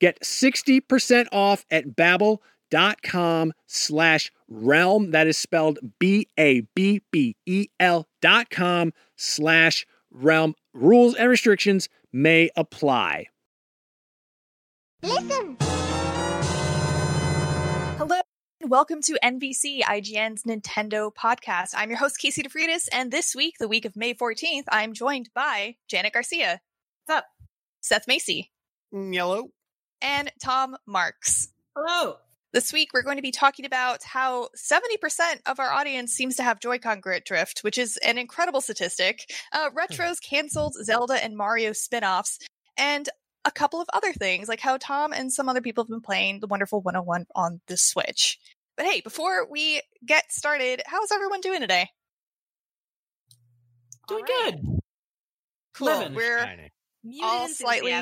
Get 60% off at babbel.com slash realm. That is spelled B-A-B-B-E-L dot com slash realm. Rules and restrictions may apply. Listen. Hello. Welcome to NVC, IGN's Nintendo podcast. I'm your host, Casey DeFreitas, and this week, the week of May 14th, I'm joined by Janet Garcia. What's up? Seth Macy. Mm, yellow and Tom Marks. Hello. This week, we're going to be talking about how 70% of our audience seems to have Joy-Con grit drift, which is an incredible statistic. Uh, Retro's canceled Zelda and Mario spin-offs, and a couple of other things, like how Tom and some other people have been playing the Wonderful 101 on the Switch. But hey, before we get started, how's everyone doing today? Doing right. good. Cool. Living. We're all slightly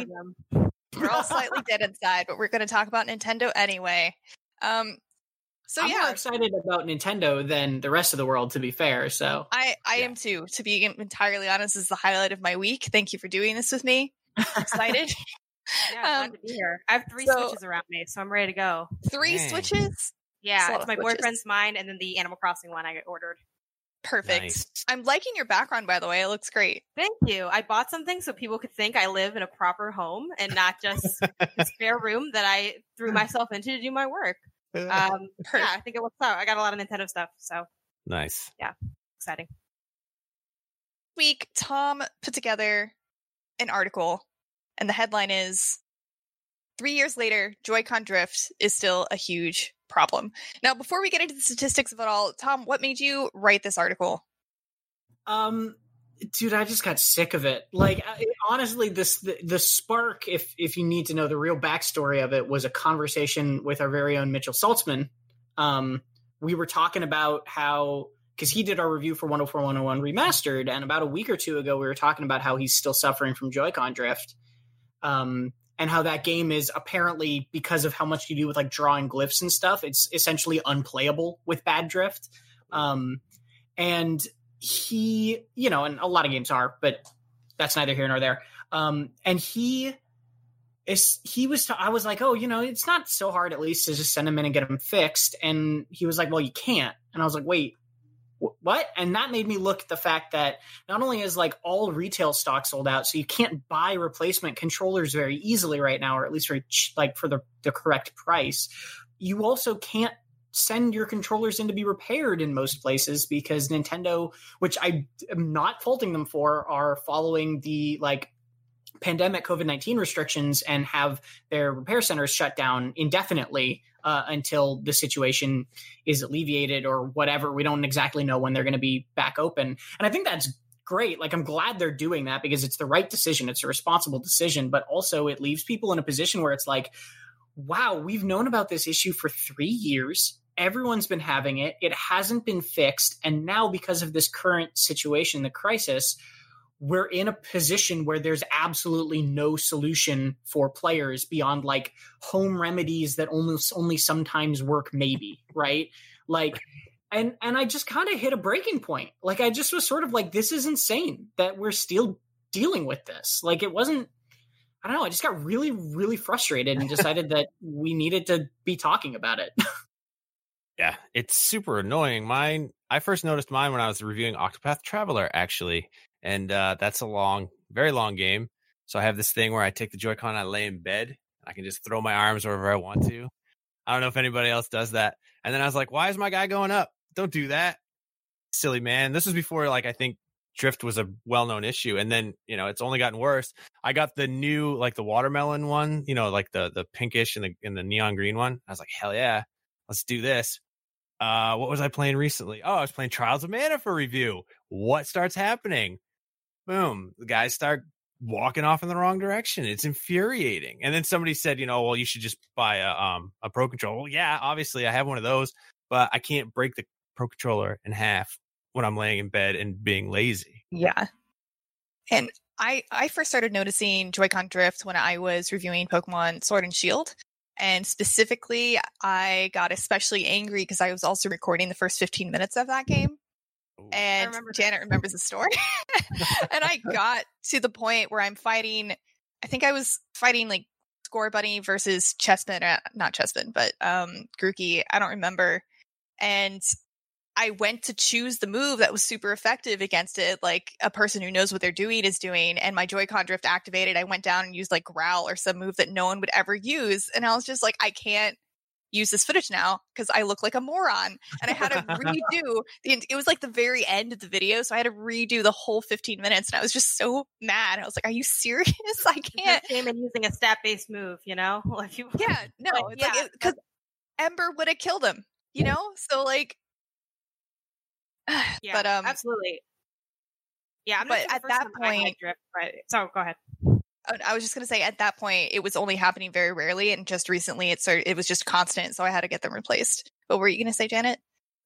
we're all slightly dead inside, but we're going to talk about Nintendo anyway. Um, so I'm yeah, more excited about Nintendo than the rest of the world. To be fair, so I I yeah. am too. To be entirely honest, this is the highlight of my week. Thank you for doing this with me. I'm excited. yeah, um, glad to be here. I have three so, switches around me, so I'm ready to go. Three Dang. switches. Yeah, it's my switches. boyfriend's mine, and then the Animal Crossing one I ordered. Perfect. Nice. I'm liking your background, by the way. It looks great. Thank you. I bought something so people could think I live in a proper home and not just a spare room that I threw myself into to do my work. Um, yeah, I think it works out. I got a lot of Nintendo stuff, so nice. Yeah, exciting. Week, Tom put together an article, and the headline is three years later, Joy-Con drift is still a huge problem. Now, before we get into the statistics of it all, Tom, what made you write this article? Um, dude, I just got sick of it. Like, honestly, this the, the spark, if if you need to know the real backstory of it, was a conversation with our very own Mitchell Saltzman. Um, we were talking about how because he did our review for Wonderful 101 remastered, and about a week or two ago, we were talking about how he's still suffering from Joy-Con drift. Um, and how that game is apparently because of how much you do with like drawing glyphs and stuff, it's essentially unplayable with bad drift. Um, and he, you know, and a lot of games are, but that's neither here nor there. Um, and he is, he was, t- I was like, oh, you know, it's not so hard at least to just send him in and get him fixed. And he was like, well, you can't. And I was like, wait, what? And that made me look at the fact that not only is like all retail stock sold out, so you can't buy replacement controllers very easily right now, or at least for, like for the, the correct price. You also can't send your controllers in to be repaired in most places because Nintendo, which I am not faulting them for, are following the like pandemic COVID 19 restrictions and have their repair centers shut down indefinitely uh, until the situation is alleviated or whatever. We don't exactly know when they're going to be back open. And I think that's great. Like, I'm glad they're doing that because it's the right decision. It's a responsible decision, but also it leaves people in a position where it's like, wow, we've known about this issue for three years. Everyone's been having it. It hasn't been fixed. And now, because of this current situation, the crisis, we're in a position where there's absolutely no solution for players beyond like home remedies that almost only sometimes work maybe right? Like and and i just kind of hit a breaking point. Like i just was sort of like this is insane that we're still dealing with this. Like it wasn't i don't know i just got really really frustrated and decided that we needed to be talking about it. Yeah it's super annoying. Mine i first noticed mine when i was reviewing octopath traveler actually and uh, that's a long, very long game. So I have this thing where I take the Joy-Con, I lay in bed, I can just throw my arms wherever I want to. I don't know if anybody else does that. And then I was like, why is my guy going up? Don't do that. Silly man. This was before like I think drift was a well-known issue and then you know it's only gotten worse i got the new like the watermelon one you know like the the pinkish and the and the neon green one i was like hell yeah let's do this uh what was i playing recently oh i was playing trials of mana for review what starts happening boom, the guys start walking off in the wrong direction. It's infuriating. And then somebody said, you know, well, you should just buy a um a pro controller. Well, yeah, obviously I have one of those, but I can't break the pro controller in half when I'm laying in bed and being lazy. Yeah. And I I first started noticing Joy-Con drift when I was reviewing Pokemon Sword and Shield. And specifically, I got especially angry because I was also recording the first 15 minutes of that game and Janet remembers the story. and I got to the point where I'm fighting. I think I was fighting like Scorbunny versus Chespin, uh, not Chespin, but um Grookey. I don't remember. And I went to choose the move that was super effective against it, like a person who knows what they're doing is doing. And my Joy-Con drift activated. I went down and used like Growl or some move that no one would ever use. And I was just like, I can't use this footage now because I look like a moron. And I had to redo the, it was like the very end of the video. So I had to redo the whole 15 minutes. And I was just so mad. I was like, are you serious? I can't. Shame in using a stat based move, you know? Like you, yeah, no, like, yeah. like, because Ember would have killed him, you know? So like, yeah, but um, absolutely. Yeah, I'm but at that point, drift, but so go ahead. I was just going to say at that point it was only happening very rarely, and just recently it started. It was just constant, so I had to get them replaced. But were you going to say, Janet?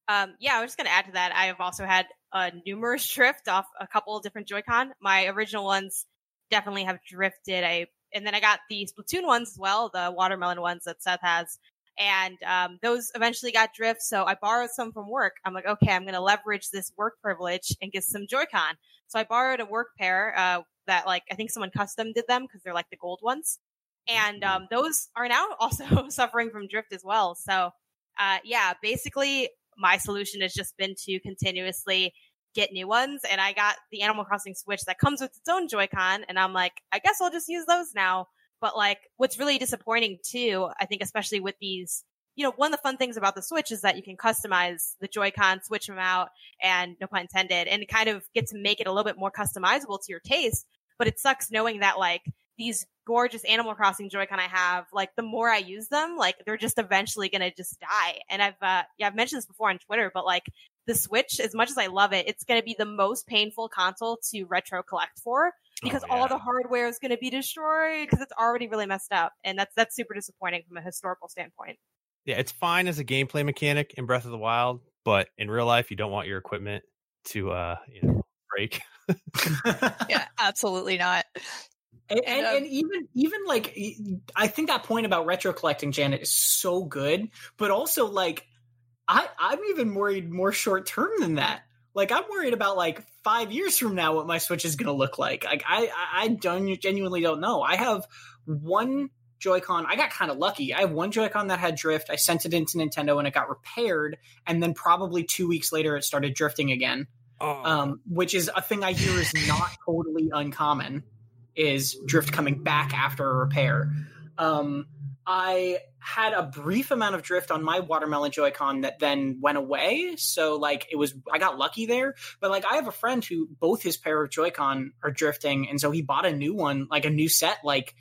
Um, yeah, I was just going to add to that. I have also had a numerous drift off a couple of different Joy-Con. My original ones definitely have drifted. I and then I got the Splatoon ones as well, the watermelon ones that Seth has, and um, those eventually got drift. So I borrowed some from work. I'm like, okay, I'm going to leverage this work privilege and get some Joy-Con. So I borrowed a work pair. Uh, that like I think someone custom did them because they're like the gold ones, and mm-hmm. um, those are now also suffering from drift as well. So uh, yeah, basically my solution has just been to continuously get new ones, and I got the Animal Crossing Switch that comes with its own Joy-Con, and I'm like, I guess I'll just use those now. But like, what's really disappointing too, I think, especially with these you know, one of the fun things about the Switch is that you can customize the Joy-Con, switch them out, and no pun intended, and kind of get to make it a little bit more customizable to your taste. But it sucks knowing that like these gorgeous Animal Crossing Joy-Con I have, like the more I use them, like they're just eventually gonna just die. And I've uh yeah, I've mentioned this before on Twitter, but like the Switch, as much as I love it, it's gonna be the most painful console to retro collect for because Oh, all the hardware is gonna be destroyed because it's already really messed up. And that's that's super disappointing from a historical standpoint. Yeah, it's fine as a gameplay mechanic in Breath of the Wild, but in real life, you don't want your equipment to, uh, you know, break. Yeah, absolutely not. And, and, and even even like I think that point about retro collecting, Janet, is so good. But also like I I'm even worried more short term than that. Like I'm worried about like five years from now what my Switch is going to look like. Like I I, I don't, genuinely don't know. I have one Joy-Con. I got kind of lucky. I have one Joy-Con that had drift. I sent it into Nintendo and it got repaired. And then probably two weeks later, it started drifting again Oh, um, which is a thing I hear is not totally uncommon. Is drift coming back after a repair? Um, I had a brief amount of drift on my watermelon Joy-Con that then went away. So like it was, I got lucky there. But like I have a friend who both his pair of Joy-Con are drifting, and so he bought a new one, like a new set, like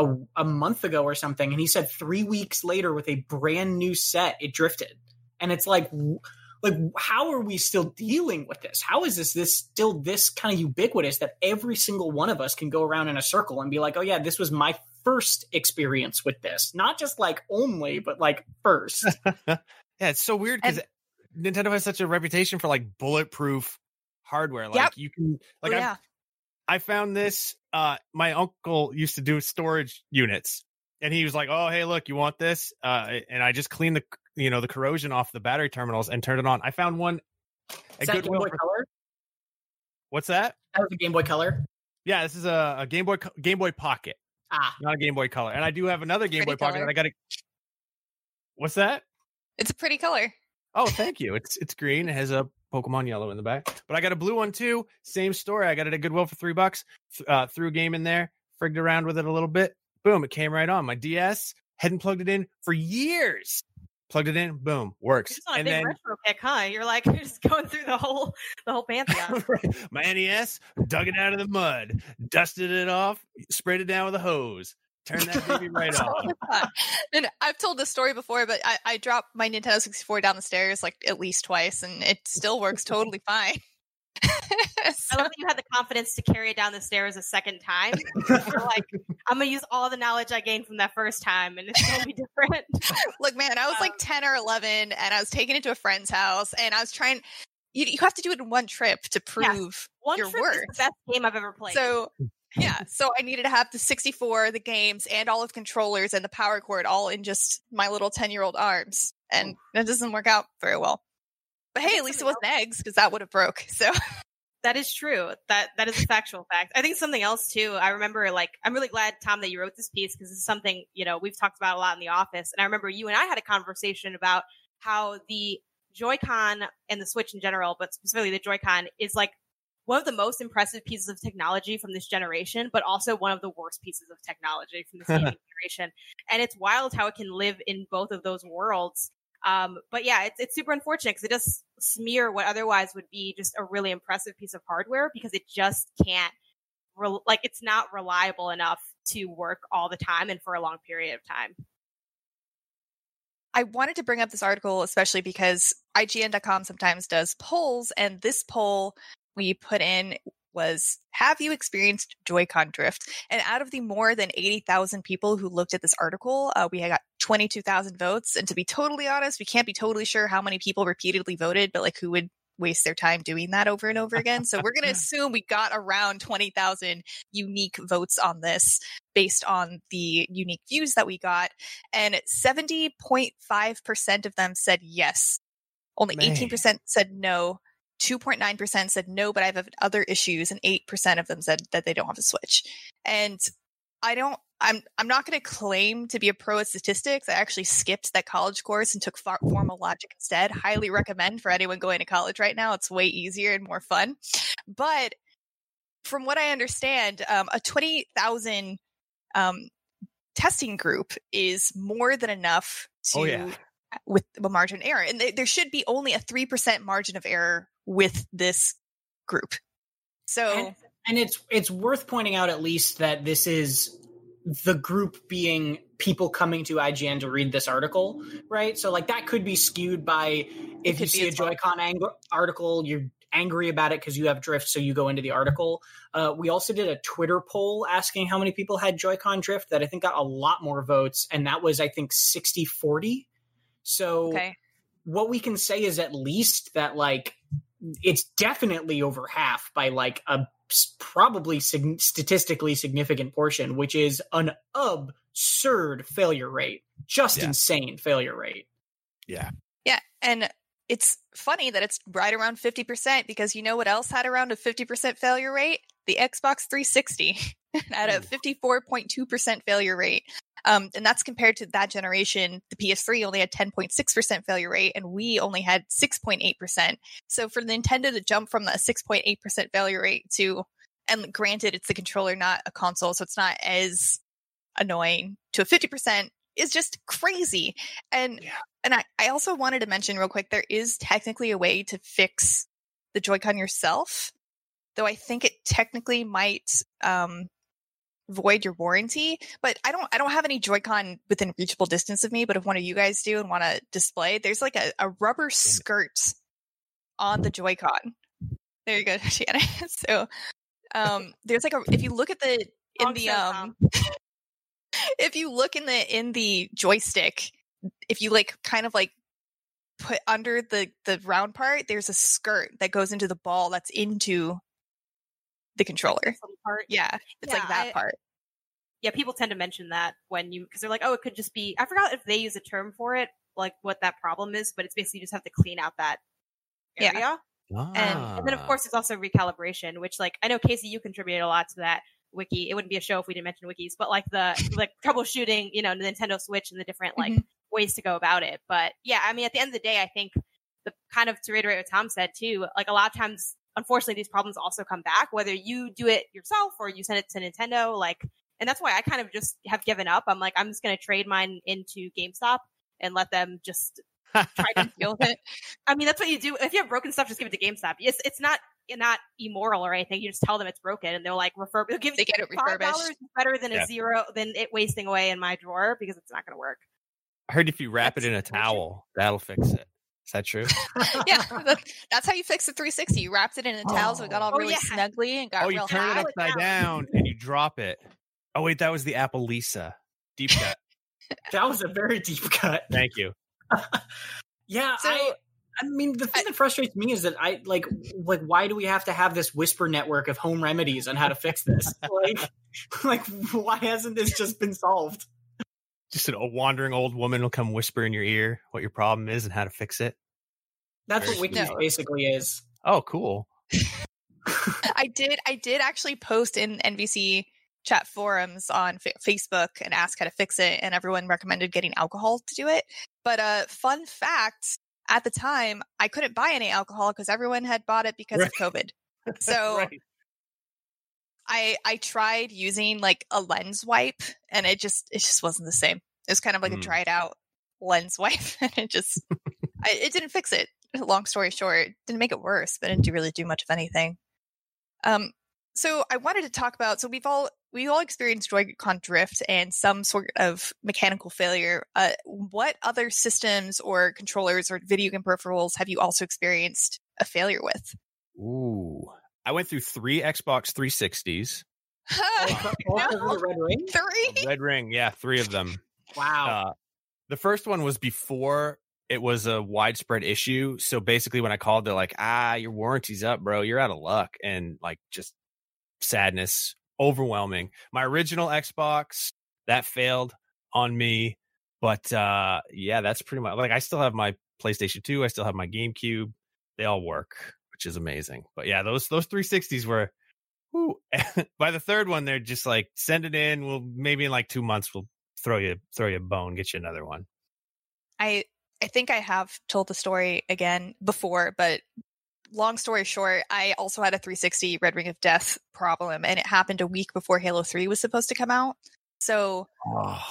a, a month ago or something. And he said three weeks later, with a brand new set, it drifted. And it's like, like how are we still dealing with this? How is this this still this kind of ubiquitous that every single one of us can go around in a circle and be like, oh yeah, this was my first experience with this, not just like only, but like first. yeah, it's so weird because Nintendo has such a reputation for like bulletproof hardware. Like Yep. you can, like oh, yeah. I found this. Uh, my uncle used to do storage units, and he was like, "Oh, hey, look, you want this?" Uh, and I just cleaned the, you know, the corrosion off the battery terminals and turned it on. I found one. Is at that Game Boy for- Color? What's that? That was a Game Boy Color. Yeah, this is a, a Game Boy Game Boy Pocket, Ah, not a Game Boy Color. And I do have another Game Pretty Boy Pocket. color. And I got to. What's that? It's a pretty color. Oh, thank you. It's it's green. It has a Pokemon yellow in the back. But I got a blue one too. Same story. I got it at Goodwill for three bucks. Uh, threw a game in there, frigged around with it a little bit. Boom! It came right on. My DS hadn't plugged it in for years. Plugged it in. Boom! Works. It's not a And big then retro pick, huh? You're like you're just going through the whole the whole pantheon. my NES dug it out of the mud, dusted it off, sprayed it down with a hose, turned that baby right off. and I've told this story before, but I, I dropped my Nintendo 64 down the stairs like at least twice, and it still works totally fine. I So- love that you had the confidence to carry it down the stairs a second time. Like, I'm gonna use all the knowledge I gained from that first time, and it's gonna be different. Look, man, I was like Um, 10 or 11, and I was taking it to a friend's house, and I was trying. You, you have to do it in one trip to prove One your trip is worth. the best game I've ever played. So, yeah, so I needed to have the 64, the games, and all of controllers and the power cord all in just my little 10 year old arms, and oh. that doesn't work out very well. But hey, at least it wasn't eggs because that would have broke. So, that is true. That that is a factual fact. I think something else too. I remember like I'm really glad Tom that you wrote this piece because it's something you know we've talked about a lot in the office. And I remember you and I had a conversation about how the Joy-Con and the Switch in general, but specifically the Joy-Con, is like one of the most impressive pieces of technology from this generation, but also one of the worst pieces of technology from this gaming generation. And it's wild how it can live in both of those worlds. Um, but yeah, it's, it's super unfortunate because it does smear what otherwise would be just a really impressive piece of hardware because it just can't, rel like, it's not reliable enough to work all the time and for a long period of time. I wanted to bring up this article especially because IGN.com sometimes does polls, and this poll we put in was Have you experienced Joy-Con drift? And out of the more than 80,000 people who looked at this article, uh, we got 22,000 votes. And to be totally honest, we can't be totally sure how many people repeatedly voted, but like who would waste their time doing that over and over again. So we're going to assume we got around 20,000 unique votes on this based on the unique views that we got. And 70.5% of them said yes. Only Man. 18% said no. 2.9% said no, but I have other issues, and 8% of them said that they don't have a Switch. And I don't. I'm I'm not going to claim to be a pro at statistics. I actually skipped that college course and took far, formal logic instead. Highly recommend for anyone going to college right now. It's way easier and more fun. But from what I understand, um, a twenty thousand um, testing group is more than enough to Oh, yeah. with a margin of error, and th- there should be only a three percent margin of error with this group. So And- and it's it's worth pointing out at least that this is the group being people coming to IGN to read this article, right? So like that could be skewed by if you see a. Joy-Con ang- article, you're angry about it because you have drift, so you go into the article. Uh, we also did a Twitter poll asking how many people had Joy-Con drift that I think got a lot more votes, and that was I think 60-40. So Okay. what we can say is at least that like it's definitely over half by like a probably sig- statistically significant portion which is an absurd failure rate just Yeah. insane failure rate Yeah. Yeah, and it's funny that it's right around 50% because you know what else had around a 50% failure rate? The Xbox 360 at a 54.2% failure rate. Um, and that's compared to that generation. The PS3 only had 10.6% failure rate, and we only had 6.8%. So for Nintendo to jump from a 6.8% failure rate to, and granted, it's the controller, not a console, so it's not as annoying, to a 50% is just crazy. And Yeah. and I, I also wanted to mention real quick there is technically a way to fix the Joy-Con yourself, though I think it technically might um, void your warranty. But I don't I don't have any Joy-Con within reachable distance of me. But if one of you guys do and want to display, there's like a, a rubber skirt on the Joy-Con. There you go, Shannon. so um, there's like a if you look at the in Wrong the um if you look in the in the joystick if you like kind of like put under the the round part there's a skirt that goes into the ball that's into the controller This little part. yeah it's like that I- part yeah, people tend to mention that when you because they're like, oh, it could just be. I forgot if they use a term for it, like what that problem is, but it's basically you just have to clean out that Yeah. area. And- And then of Ah. course there's also recalibration, which like I know Casey, you contributed a lot to that wiki. It wouldn't be a show if we didn't mention wikis, but like the like troubleshooting, you know, the Nintendo Switch and the different like ways to go about it. But yeah, I mean, at the end of the day, I think the kind of to reiterate what Tom said too, like a lot of times, unfortunately, these problems also come back, whether you do it yourself or you send it to Nintendo. Like, and that's why I kind of just have given up. I'm like, I'm just going to trade mine into GameStop and let them just try to deal with it. I mean, that's what you do. If you have broken stuff, just give it to GameStop. It's it's not not immoral or anything. You just tell them it's broken, and they'll like refurb. They'll give they get it five dollars refurbished better than Yeah. a zero than it wasting away in my drawer because it's not going to work. I heard if you wrap it in a towel, that'll fix it. Is that true? yeah that's how you fix the 360 you wrapped it in a towel so it got oh. all Oh, really yeah. snugly and got oh, you real turn it it upside down and you drop it. Oh wait, that was the Apple Lisa deep cut. that was a very deep cut Thank you. yeah So- I, I mean the thing I- that frustrates me is that i like like why do we have to have this whisper network of home remedies on how to fix this like like why hasn't this just been solved Just a wandering old woman will come whisper in your ear what your problem is and how to fix it. that's Very what wiki sweet. basically is Oh, cool. I did. I did actually post in NVC chat forums on Fa- Facebook and ask how to fix it, and everyone recommended getting alcohol to do it. But uh, fun fact: at the time, I couldn't buy any alcohol because everyone had bought it because of COVID. So Right. I I tried using like a lens wipe, and it just it just wasn't the same. It was kind of like Mm. a dried out lens wipe, and it just I, it didn't fix it. Long story short, it didn't make it worse, but it didn't really do much of anything. Um, so I wanted to talk about. So we've all we all experienced Joy-Con drift and some sort of mechanical failure. Uh, what other systems or controllers or video game peripherals have you also experienced a failure with? Ooh. I went through three Xbox 360s. Also, also the red ring Three. Red Ring, yeah, three of them. wow Uh, the first one was before it was a widespread issue. So basically, when I called, they're like, "Ah, your warranty's up, bro. You're out of luck," and like just sadness, overwhelming. My original Xbox that failed on me, but uh yeah, that's pretty much like I still have my PlayStation 2. I still have my GameCube. They all work, which is amazing. But yeah, those those 360s were. Whew. By the third one, they're just like, send it in. We'll maybe in like two months we'll throw you throw you a bone, get you another one. I I think I have told the story again before, but long story short, I also had a 360 Red Ring of Death problem, and it happened a week before Halo 3 was supposed to come out. So Oh,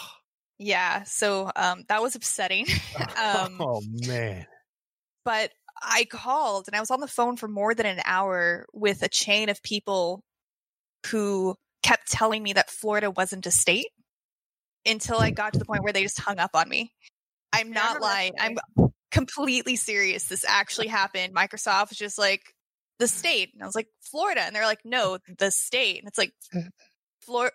yeah, so um, that was upsetting. um, oh man. but I called and I was on the phone for more than an hour with a chain of people who kept telling me that Florida wasn't a state until I got to the point where they just hung up on me. I'm not lying. I'm completely serious. This actually happened. Microsoft was just like the state, and I was like Florida, and they're like, no, the state, and it's like Florida.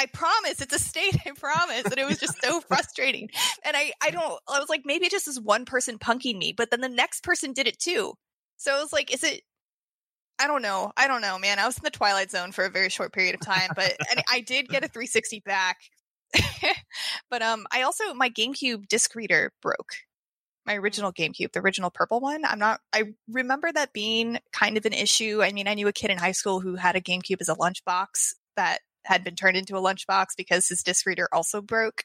I promise it's a state. I promise, and it was just so frustrating. And I, I don't. I was like, maybe it just is one person punking me, but then the next person did it too. So I was like, is it? I don't know. I don't know, man. I was in the twilight zone for a very short period of time, but and I did get a 360 back. but um, I also my GameCube disc reader broke. My original GameCube, the original purple one. I'm not. I remember that being kind of an issue. I mean, I knew a kid in high school who had a GameCube as a lunchbox that had been turned into a lunchbox because his disc reader also broke.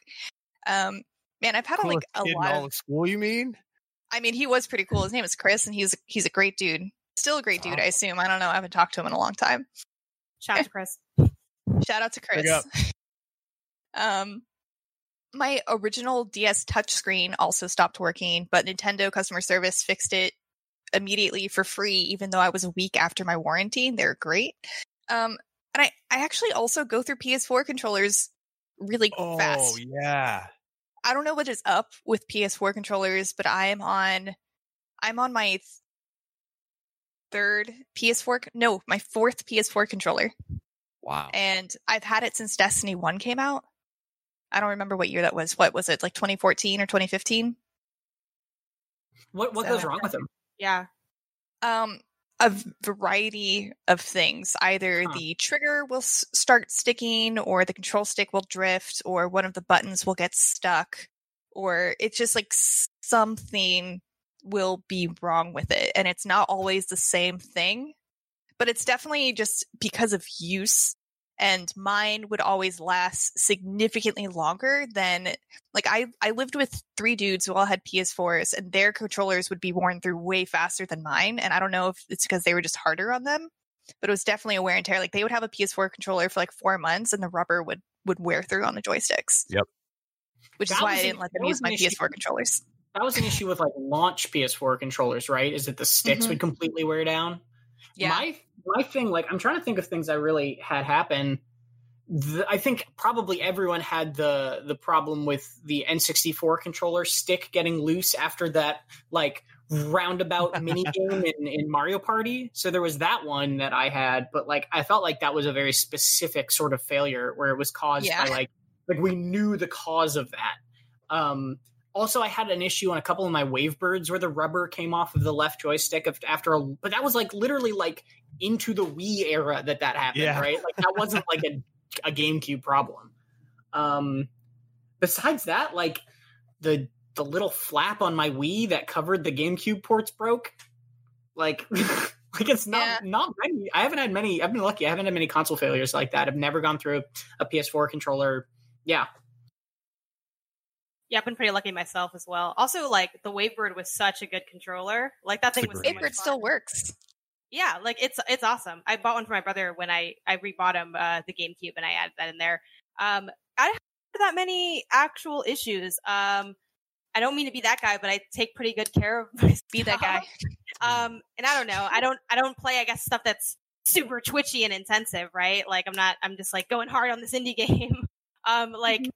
Um, man, I've had like a Kid in lot all of. of school, you mean? I mean, he was pretty cool. His name is Chris, and he's he's a great dude. Still a great dude, I assume. I don't know. I haven't talked to him in a long time. Shout out to Chris. Shout out to Chris. up. um, my original DS touchscreen also stopped working, but Nintendo customer service fixed it immediately for free, even though I was a week after my warranty. They're great. Um, and I, I actually also go through PS4 controllers really Oh fast. Oh, yeah. I don't know what is up with PS4 controllers, but I am on I'm on my th- third PS4 no, my fourth PS4 controller Wow. and I've had it since Destiny 1 came out. I don't remember what year that was. What was it? Like 2014 or 2015? What what So- goes wrong with them? Yeah. Um a variety of things. Either Huh. the trigger will s- start sticking or the control stick will drift or one of the buttons will get stuck or it's just like something will be wrong with it and it's not always the same thing. But it's definitely just because of use and mine would always last significantly longer than like I I lived with three dudes who all had PS4s and their controllers would be worn through way faster than mine and I don't know if it's because they were just harder on them but it was definitely a wear and tear like they would have a PS4 controller for like 4 months and the rubber would would wear through on the joysticks. Yep. Which is why I didn't let them use my issue. PS4 controllers. That was an issue with like launch PS4 controllers, right? Is that the sticks Mhm. would completely wear down? Yeah. My my thing, like I'm trying to think of things I really had happen. The, I think probably everyone had the the problem with the N64 controller stick getting loose after that like roundabout mini game in, in Mario Party. So there was that one that I had, but like I felt like that was a very specific sort of failure where it was caused Yeah. by like like we knew the cause of that. Um also, I had an issue on a couple of my Wavebirds where the rubber came off of the left joystick after a, but that was like literally like into the Wii era that that happened, Yeah. right? Like that wasn't like a, a GameCube problem. Um, besides that, like the the little flap on my Wii that covered the GameCube ports broke. Like, like it's not Yeah. not many. I haven't had many. I've been lucky. I haven't had many console failures like that. I've never gone through a PS4 controller. Yeah, Yeah, I've been pretty lucky myself as well. Also, like the Wavebird was such a good controller. Like that thing It's was great so Wavebird still works. Yeah, like it's it's awesome. I bought one for my brother when I I rebought him uh, the GameCube and I added that in there. Um, I don't have that many actual issues. Um, I don't mean to be that guy, but I take pretty good care of myself. Be that guy. Um, and I don't know. I don't I don't play. I guess stuff that's super twitchy and intensive, right? Like I'm not. I'm just like going hard on this indie game. Um, like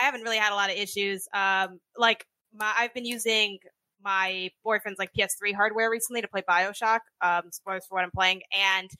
I haven't really had a lot of issues. Um, like my I've been using my boyfriend's like PS3 hardware recently to play Bioshock. Um, spoilers for what I'm playing, and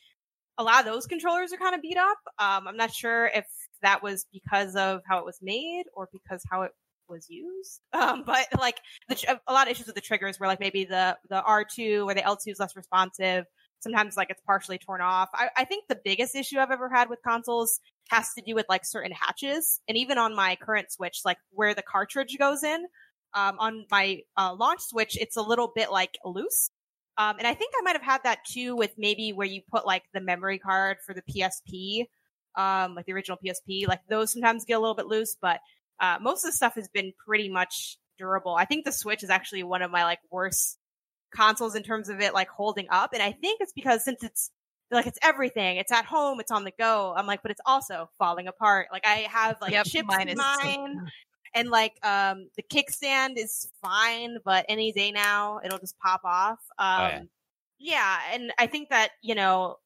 a lot of those controllers are kind of beat up. Um, I'm not sure if that was because of how it was made or because how it was used. Um, but like the, a lot of issues with the triggers where like maybe the the R2 or the L2 is less responsive. Sometimes like it's partially torn off. I, I think the biggest issue I've ever had with consoles has to do with like certain hatches, and even on my current Switch, like where the cartridge goes in. Um, on my uh, launch Switch, it's a little bit like loose. Um, and I think I might have had that too with maybe where you put like the memory card for the PSP, um, like the original PSP. Like those sometimes get a little bit loose, but uh, most of the stuff has been pretty much durable. I think the Switch is actually one of my like worst consoles in terms of it like holding up, and I think it's because since it's like it's everything, it's at home, it's on the go. I'm like, but it's also falling apart. Like I have like Yep, chips mine in mine. And like um the kickstand is fine, but any day now it'll just pop off. Um Oh, yeah. yeah. and I think that, you know,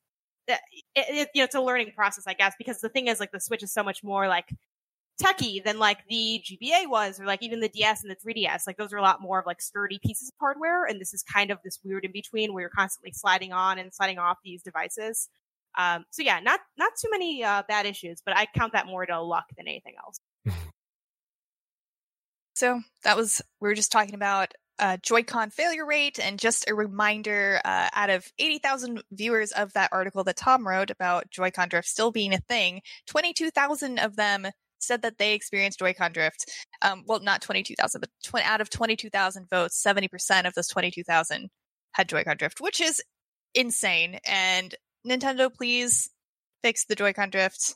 it, it, you know, it's a learning process, I guess, because the thing is, like, the Switch is so much more like techy than like the GBA was, or like even the DS and the 3DS. Like, those are a lot more of like sturdy pieces of hardware, and this is kind of this weird in between where you're constantly sliding on and sliding off these devices. Um, so yeah, not not too many uh, bad issues, but I count that more to luck than anything else. So that was we were just talking about uh, Joy-Con failure rate, and just a reminder: uh, out of eighty thousand viewers of that article that Tom wrote about Joy-Con drift still being a thing, twenty-two thousand of them said that they experienced Joy-Con drift. Um, well, not twenty-two thousand, but tw- out of twenty-two thousand votes, seventy percent of those twenty-two thousand had Joy-Con drift, which is insane. And Nintendo, please fix the Joy-Con drift.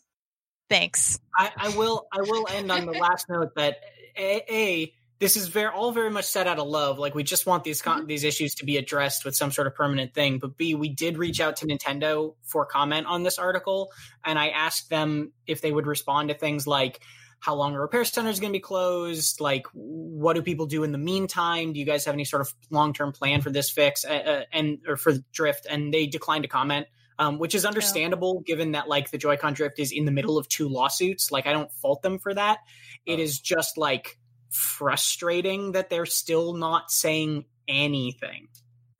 Thanks. I, I will. I will end on the last note that a, a this is very all very much set out of love. Like we just want these con- Mhm. these issues to be addressed with some sort of permanent thing. But B, we did reach out to Nintendo for comment on this article, and I asked them if they would respond to things like how long a repair center is going to be closed, like what do people do in the meantime? Do you guys have any sort of long term plan for this fix uh, uh, and or for drift? And they declined to comment. Um, which is understandable given that like the Joy-Con drift is in the middle of two lawsuits. Like I don't fault them for that. It Oh. is just like frustrating that they're still not saying anything.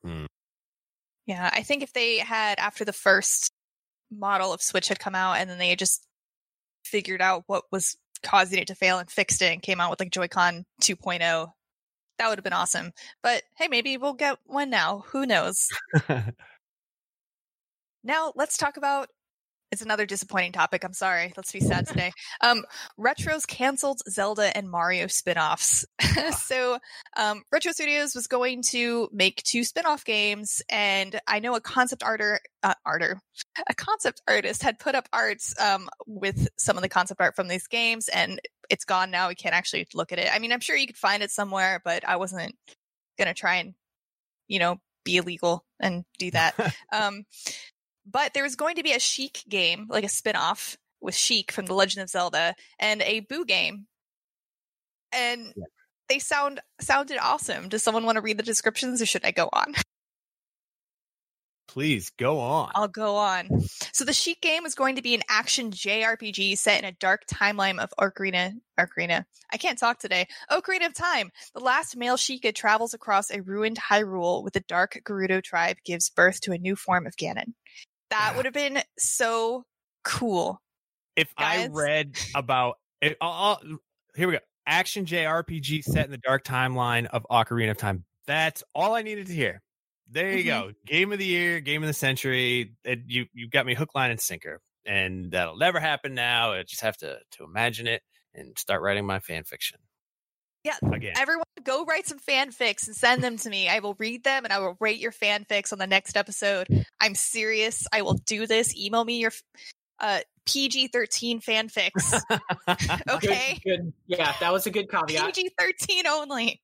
Hmm. Yeah, I think if they had after the first model of Switch had come out and then they had just figured out what was causing it to fail and fixed it and came out with like Joy-Con 2.0, that would have been awesome. But hey, maybe we'll get one now. Who knows? Now let's talk about it's another disappointing topic. I'm sorry. Let's be sad today. Um, Retro's canceled Zelda and Mario spin-offs. so, um, Retro Studios was going to make two spin-off games, and I know a concept arter, uh, arter, a concept artist had put up arts um, with some of the concept art from these games, and it's gone now. We can't actually look at it. I mean, I'm sure you could find it somewhere, but I wasn't gonna try and, you know, be illegal and do that. um, but there was going to be a Sheik game, like a spin-off with Sheik from The Legend of Zelda, and a Boo game. And Yeah. they sound sounded awesome. Does someone want to read the descriptions or should I go on? Please go on. I'll go on. So the Sheik game is going to be an action JRPG set in a dark timeline of Ocarina. Ocarina. I can't talk today. Ocarina of Time. The last male Sheikah travels across a ruined Hyrule with the dark Gerudo tribe gives birth to a new form of Ganon. That would have been so cool. if I read about it, I'll, I'll- here we go. Action JRPG set in the dark timeline of Ocarina of Time. That's all I needed to hear. There you Mhm. go. Game of the year, game of the century. It, you you got me hook, line, and sinker, and that'll never happen now. I just have to to imagine it and start writing my fan fiction. Yeah, again. Everyone, go write some fanfics and send them to me. I will read them and I will rate your fanfics on the next episode. I'm serious. I will do this. Email me your uh, PG 13 fanfics. okay. Good, good. Yeah, that was a good caveat. PG 13 only.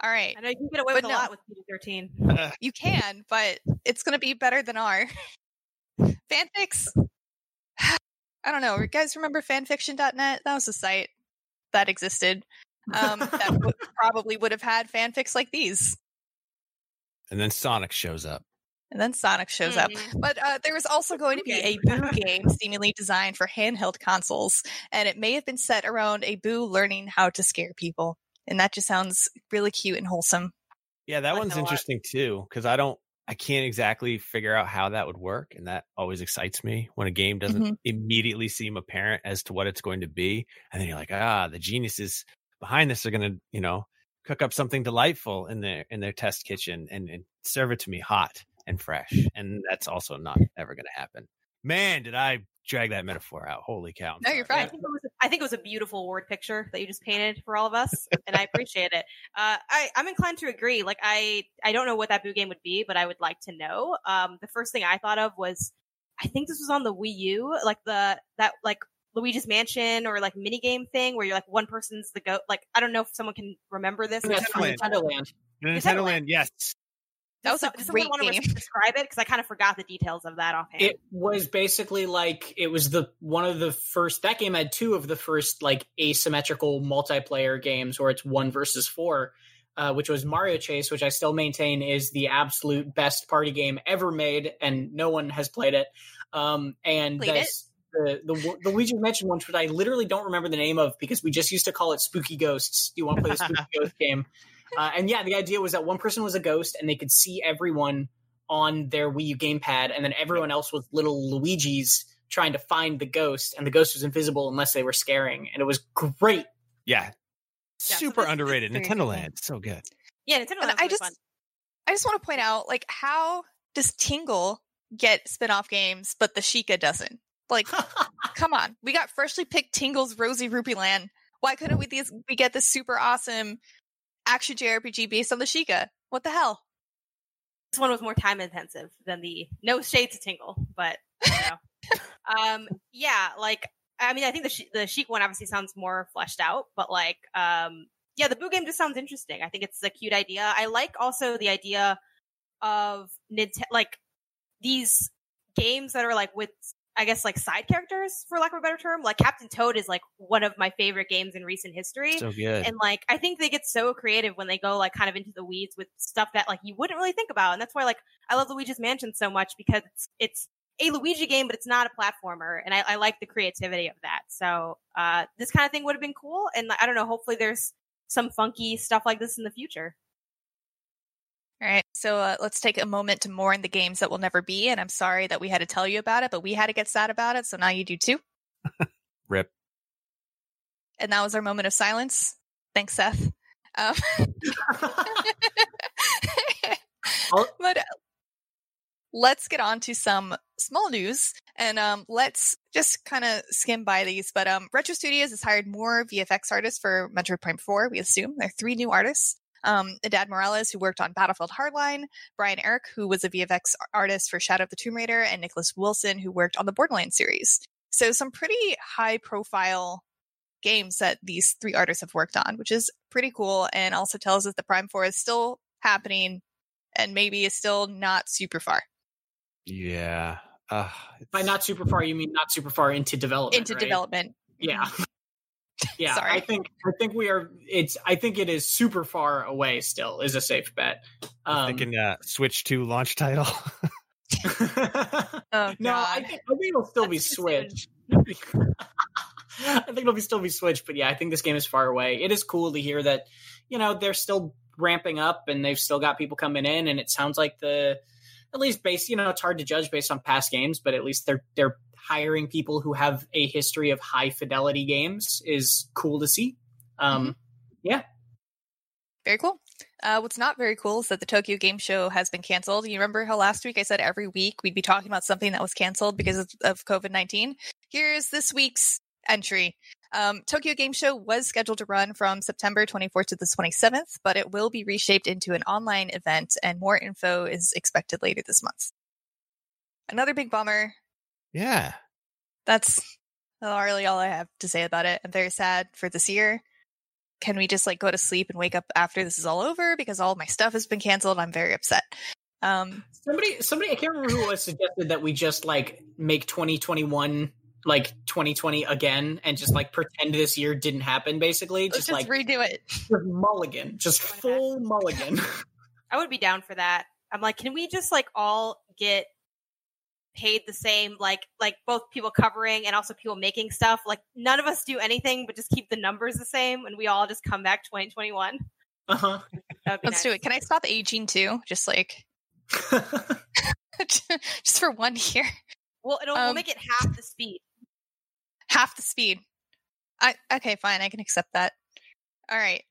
All right. I know you can get away But with no. a lot with PG thirteen. You can, but it's going to be better than our fanfics. I don't know. You guys remember fanfiction.net? That was a site that existed. Um, that would, probably would have had fanfics like these. and then Sonic shows up. And then Sonic shows up. Mhm. But uh, there was also going to be a Boo game seemingly designed for handheld consoles, and it may have been set around a Boo learning how to scare people. And that just sounds really cute and wholesome. Yeah, that like one's that a lot. interesting too because I don't, I can't exactly figure out how that would work, and that always excites me when a game doesn't Mhm. immediately seem apparent as to what it's going to be, and then you're like, ah, the geniuses behind this are going to, you know, cook up something delightful in their in their test kitchen and, and serve it to me hot and fresh, and that's also not ever going to happen. Man, did I drag that metaphor out? Holy cow! I'm No, you're sorry. I think, it was a, I think it was a beautiful word picture that you just painted for all of us, and I appreciate it. Uh, I, I'm inclined to agree. Like, I, I don't know what that Boo game would be, but I would like to know. Um, the first thing I thought of was, I think this was on the Wii U, like the that like Luigi's Mansion or like mini game thing where you're like one person's the goat. Like, I don't know if someone can remember this. That's from Land. Nintendo Land. Nintendo Nintendo Land, yes. That was a Does great someone want to game. describe it because I kind of forgot the details of that offhand. It was basically like it was the one of the first that game had two of the first like asymmetrical multiplayer games where it's one versus four. uh, which was Mario Chase, which I still maintain is the absolute best party game ever made, and no one has played it. Um, and Played it? this- the the the Luigi Mansion one, which I literally don't remember the name of because we just used to call it Spooky Ghosts. Do you want to play the Spooky Ghost game? Uh, and yeah, the idea was that one person was a ghost, and they could see everyone on their Wii U gamepad, and then everyone else was little Luigi's trying to find the ghost, and the ghost was invisible unless they were scaring, and it was great. Yeah. so Super this underrated. Nintendo. Land. So good. Yeah, Nintendo Land I just, fun. I just want to point out, like, how does Tingle get spin-off games, but the Sheikah doesn't? Like, come on, we got freshly picked Tingle's Rosy Rupee Land. Why couldn't we these we get this super awesome action JRPG based on the Sheikah? What the hell? This one was more time intensive than the no Shades Tingle, but you know. um, yeah, like I mean, I think the the Sheik one obviously sounds more fleshed out, but like, um, yeah, the Boo game just sounds interesting. I think it's a cute idea. I like also the idea of Nintendo, like these games that are like with, I guess, like side characters, for lack of a better term. Like Captain Toad is like one of my favorite games in recent history. So good. And like, I think they get so creative when they go like kind of into the weeds with stuff that like you wouldn't really think about. And that's why like I love Luigi's Mansion so much because it's, it's a Luigi game, but it's not a platformer. And I, I like the creativity of that. So, uh, this kind of thing would have been cool. And I don't know, hopefully there's some funky stuff like this in the future. All right, so uh, let's take a moment to mourn the games that will never be. And I'm sorry that we had to tell you about it, but we had to get sad about it. So now you do too. Rip. And that was our moment of silence. Thanks, Seth. Um, but uh, let's get on to some small news and um, let's just kind of skim by these. But um, Retro Studios has hired more VFX artists for Metroid Prime 4, we assume. There are three new artists. Um, Adad Morales, who worked on Battlefield Hardline, Brian Eric, who was a VFX artist for Shadow of the Tomb Raider, and Nicholas Wilson, who worked on the Borderlands series. So some pretty high profile games that these three artists have worked on, which is pretty cool and also tells us that Prime 4 is still happening and maybe is still not super far Yeah. Uh, By not super far, you mean not super far into development. into right? development. Yeah. Yeah, Sorry. I think I think we are. It's I think it is super far away. Still, is a safe bet. Um, thinking uh, Switch to launch title. Oh, no, I think, I think it'll still be That's too Switch. I think it'll be still be Switch, but yeah, I think this game is far away. It is cool to hear that you know they're still ramping up and they've still got people coming in, and it sounds like the at least based you know it's hard to judge based on past games, but at least they're they're hiring people who have a history of high fidelity games is cool to see. Um, yeah. Very cool. Uh, what's not very cool is that the Tokyo Game Show has been canceled. You remember how last week I said every week we'd be talking about something that was canceled because of, of COVID 19? Here's this week's entry. Um, Tokyo Game Show was scheduled to run from September 24th to the 27th, but it will be reshaped into an online event, and more info is expected later this month. Another big bummer. Yeah. That's really all I have to say about it. I'm very sad for this year. Can we just like go to sleep and wake up after this is all over because all my stuff has been canceled? I'm very upset. Um, Somebody, somebody, I can't remember who was suggested that we just like make 2021 like 2020 again and just like pretend this year didn't happen. Basically, just, just like redo it. just mulligan, just full mulligan. I would be down for that. I'm like, can we just like all get paid the same, like like both people covering and also people making stuff? Like none of us do anything, but just keep the numbers the same, and we all just come back 2021. uh huh. That would be Let's do it. Can I stop aging too? Just like just for one year, Well, it'll we'll Um, make it half the speed. half the speed. I okay, fine. I can accept that. All right.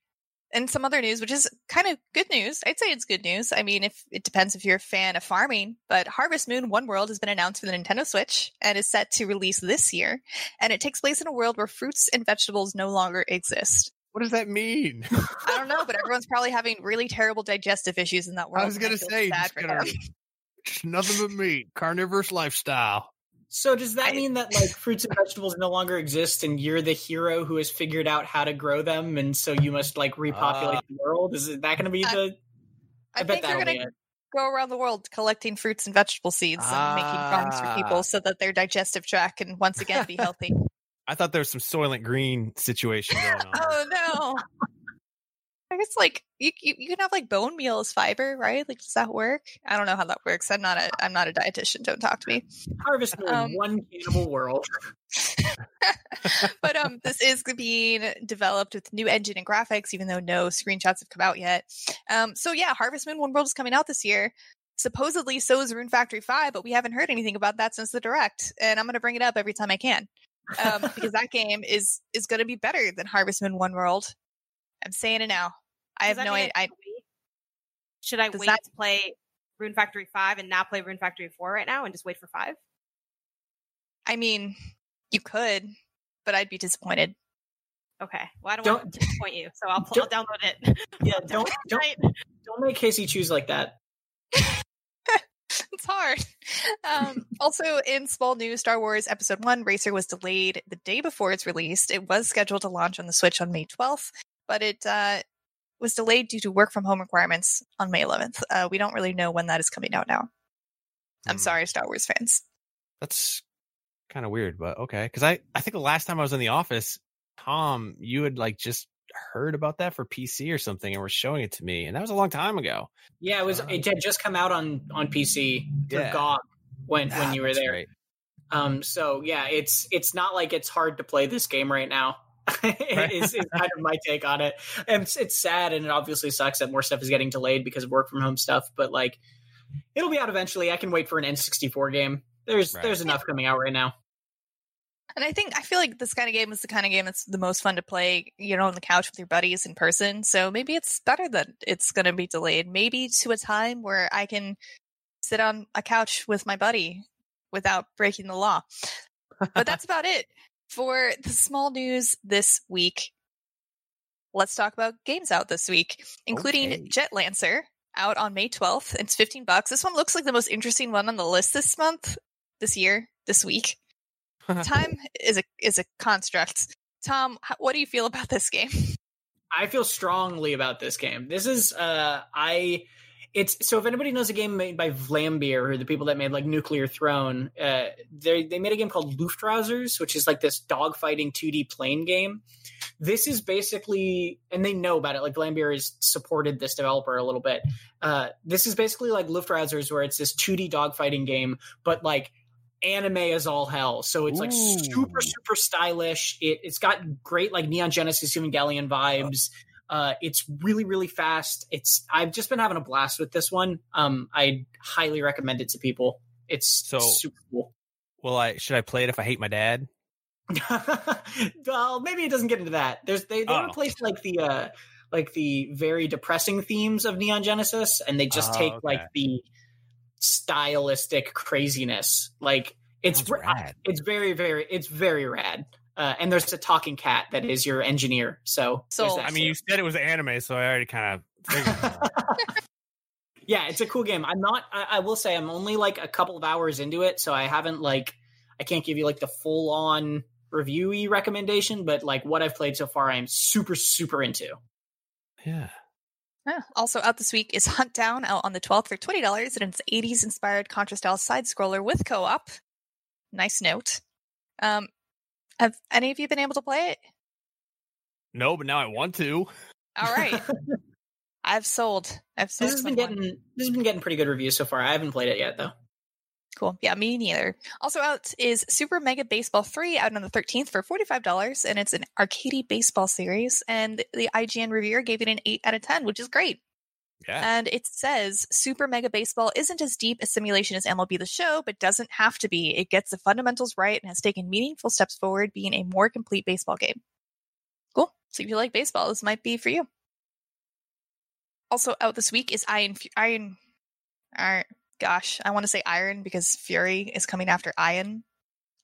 And some other news, which is kind of good news. I'd say it's good news. I mean, if it depends if you're a fan of farming, but Harvest Moon One World has been announced for the Nintendo Switch and is set to release this year. And it takes place in a world where fruits and vegetables no longer exist. What does that mean? I don't know, but everyone's probably having really terrible digestive issues in that world. I was gonna say, sad just gonna- nothing but meat. Carnivorous lifestyle. So does that I- mean that like fruits and vegetables no longer exist, and you're the hero who has figured out how to grow them, and so you must like repopulate Uh, the world? Is that going to be the? I, I bet they're that'll gonna be it. go around the world collecting fruits and vegetable seeds and making farms for Ah. people so that their digestive tract can once again be healthy. I thought there was some Soylent Green situation going on. oh no. I guess like you, you you can have like bone meal as fiber, right? Like does that work? I don't know how that works. I'm not a I'm not a dietitian. Don't talk to me. Harvest Moon, Um, one cannibal world. but um, this is being developed with new engine and graphics, even though no screenshots have come out yet. Um, so yeah, Harvest Moon One World is coming out this year. Supposedly, so is Rune Factory Five, but we haven't heard anything about that since the direct, and I'm going to bring it up every time I can um, because that game is is going to be better than Harvest Moon One World. I'm saying it now. I have no idea. I I, have to wait? Should I wait that- to play Rune Factory 5 and not play Rune Factory 4 right now and just wait for 5? I mean, you could, but I'd be disappointed. Okay. Well, I don't, Don't- want to disappoint you, so I'll, I'll download it. Yeah, don't don't don't make Casey choose like that. it's hard. Um, also, in small news, Star Wars Episode 1 Racer was delayed the day before it's released. It was scheduled to launch on the Switch on May 12th, but it uh, was delayed due to work from home requirements on May 11th. Uh, we don't really know when that is coming out now. I'm Hmm. sorry, Star Wars fans. That's kind of weird, but okay. Because I, I think the last time I was in the office, Tom, you had like just heard about that for PC or something and were showing it to me, and that was a long time ago. Yeah, it was. Uh, It had just come out on on PC for Yeah. GOG when when Ah, you were there. great. Um, so yeah, it's it's not like it's hard to play this game right now. Right. is, is kind of my take on it. And it's, it's sad, and it obviously sucks that more stuff is getting delayed because of work from home stuff. But like, it'll be out eventually. I can wait for an N64 game. There's Right. there's enough coming out right now. And I think I feel like this kind of game is the kind of game that's the most fun to play, you know, on the couch with your buddies in person. So maybe it's better that it's going to be delayed. Maybe to a time where I can sit on a couch with my buddy without breaking the law. But that's about it for the small news this week. Let's talk about games out this week, including Okay. Jet Lancer out on May 12th. It's 15 bucks. This one looks like the most interesting one on the list this month, this year, this week time is a is a construct. Tom, how, what do you feel about this game? I feel strongly about this game. This is uh I it's so if anybody knows a game made by Vlambeer, or the people that made like Nuclear Throne, uh they they made a game called Luftrausers, which is like this dogfighting 2D plane game. This is basically and they know about it, like Vlambeer has supported this developer a little bit. Uh this is basically like Luftrausers where it's this 2D dogfighting game, but like anime is all hell. So it's like Ooh. super, super stylish. It it's got great like Neon Genesis Evangelion vibes. Uh, it's really, really fast. It's I've just been having a blast with this one. Um, I highly recommend it to people. It's So- super cool. Well, I should I play it if I hate my dad? well, maybe it doesn't get into that. There's they they Oh. replaced like the uh like the very depressing themes of Neon Genesis, and they just Oh, take okay. like the stylistic craziness. Like it's ra- it's very very it's very rad. Uh, and there's a talking cat that is your engineer. So there's Sold. that I mean, you said it was anime, so I already kind of yeah, it's a cool game. I'm not. I, I will say I'm only like a couple of hours into it, so I haven't like I can't give you like the full on reviewy recommendation, but like what I've played so far, I'm super super into. yeah. Yeah. Also out this week is Huntdown out on the 12th for $20 and it's 80s inspired Contra style side scroller with co-op. Nice note. Um have any of you been able to play it? No, but now I want to. All right. I've sold. I've sold. This has been getting this has been getting pretty good reviews so far. I haven't played it yet though. Cool. Yeah, me neither. Also out is Super Mega Baseball 3 out on the 13th for $45 and it's an arcadey baseball series and the IGN reviewer gave it an 8 out of 10, which is great. Yeah. And it says Super Mega Baseball isn't as deep a simulation as MLB The Show, but doesn't have to be. It gets the fundamentals right and has taken meaningful steps forward, being a more complete baseball game. Cool. So if you like baseball, this might be for you. Also out this week is Iron Iron. Iron. Gosh, I want to say Iron because Fury is coming after Iron.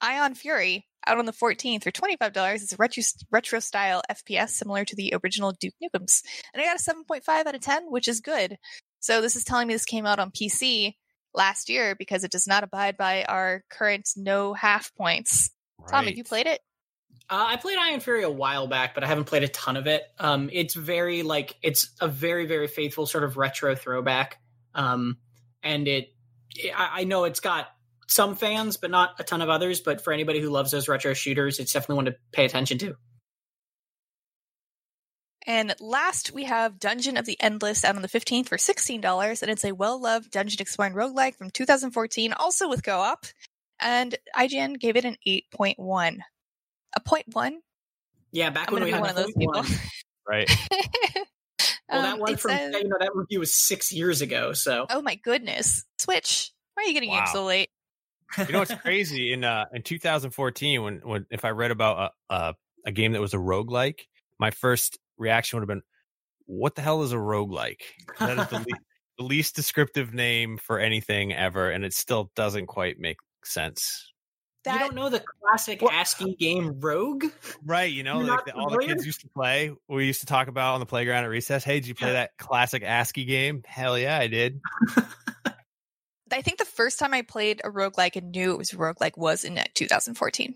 Ion Fury out on the 14th for $25. It's a retro, retro style FPS similar to the original Duke Nukems. And I got a 7.5 out of 10, which is good. So this is telling me this came out on PC last year because it does not abide by our current no half points. Tom, have you played it? Uh, I played Iron Fury a while back, but I haven't played a ton of it. Um, it's very like it's a very very faithful sort of retro throwback. Um, and it, I, I know it's got some fans, but not a ton of others. But for anybody who loves those retro shooters, it's definitely one to pay attention to. And last, we have Dungeon of the Endless out on the 15th for $16, and it's a well loved dungeon exploring roguelike from 2014, also with co op. And IGN gave it an 8.1. A point one? Yeah, back I'm when we be had one of those people. Right. Well, that Um, one it from says- you know that review was six years ago. So Oh my goodness. Switch. Why are you getting games so late? You know what's crazy in uh in 2014 when when if I read about a a, a game that was a roguelike, my first reaction would have been, "What the hell is a roguelike?" That is the, le- the least descriptive name for anything ever, and it still doesn't quite make sense. you don't know the classic What? ASCII game Rogue? Right, you know, You're like the, all the kids used to play. We used to talk about on the playground at recess. Hey, did you play Yeah. that classic ASCII game? Hell yeah, I did. I think the first time I played a roguelike and knew it was a roguelike was in uh, 2014.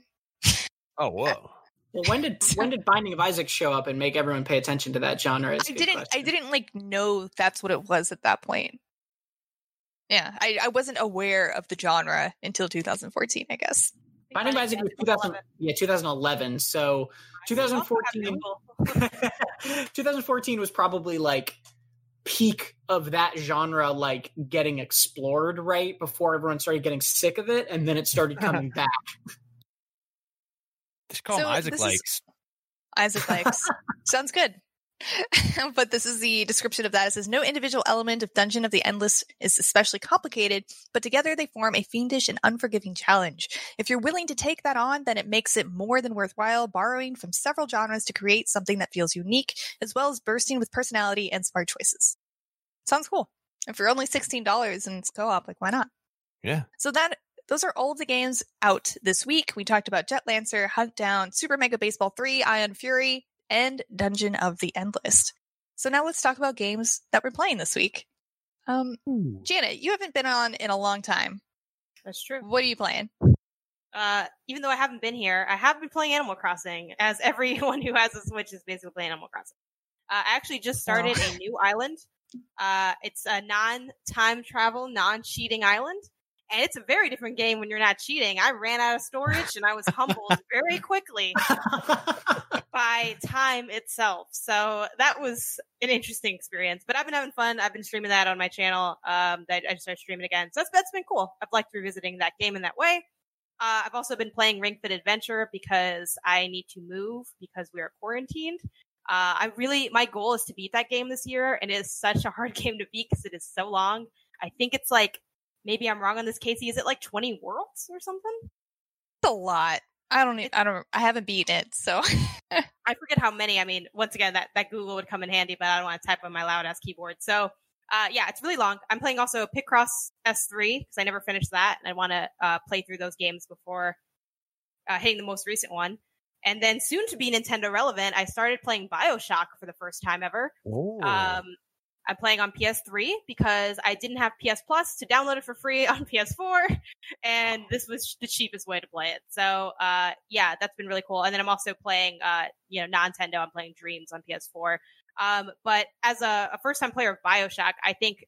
Oh, whoa. Well, when did when did Binding of Isaac show up and make everyone pay attention to that genre? is a I good didn't I didn't like know that's what it was at that point. Yeah, I, I wasn't aware of the genre until 2014, I guess. Binding of Isaac was 2000, yeah, 2011. So 2014 2014 was probably like peak of that genre like getting explored right before everyone started getting sick of it and then it started coming back Just call him Isaac this is- likes. Isaac likes. Sounds good. but this is the description of that. It says no individual element of Dungeon of the Endless is especially complicated, but together they form a fiendish and unforgiving challenge. If you're willing to take that on, then it makes it more than worthwhile borrowing from several genres to create something that feels unique, as well as bursting with personality and smart choices. Sounds cool. If you're only $16 and it's co-op, like why not? Yeah. So that those are all of the games out this week. We talked about Jet Lancer, Huntdown, Super Mega Baseball 3, Ion Fury, and Dungeon of the Endless. So now let's talk about games that we're playing this week. Um, Janet, you haven't been on in a long time. That's true. What are you playing? Uh, even though I haven't been here, I have been playing Animal Crossing, as everyone who has a Switch is basically playing Animal Crossing. Uh, I actually just started a new island. Uh, it's a non-time travel, non-cheating island, and it's a very different game when you're not cheating. I ran out of storage, and I was humbled very quickly by time itself. So that was an interesting experience. But I've been having fun. I've been streaming that on my channel. Um, that I just started streaming again. So that's, that's been cool. I've liked revisiting that game in that way. Uh, I've also been playing Ring Fit Adventure because I need to move because we are quarantined. Uh, I really, my goal is to beat that game this year, and it is such a hard game to beat because it is so long. I think it's like, maybe I'm wrong on this, Casey. Is it like 20 worlds or something? It's a lot. I don't. I don't. I haven't beaten it, so I forget how many. I mean, once again, that, that Google would come in handy, but I don't want to type on my loud ass keyboard. So, uh, yeah, it's really long. I'm playing also Picross S3 because I never finished that, and I want to uh, play through those games before uh, hitting the most recent one. And then soon to be Nintendo relevant, I started playing Bioshock for the first time ever. Um, I'm playing on PS3 because I didn't have PS Plus to download it for free on PS4, and this was the cheapest way to play it. So, uh, yeah, that's been really cool. And then I'm also playing, uh, you know, Nintendo. I'm playing Dreams on PS4. Um, but as a, a first time player of Bioshock, I think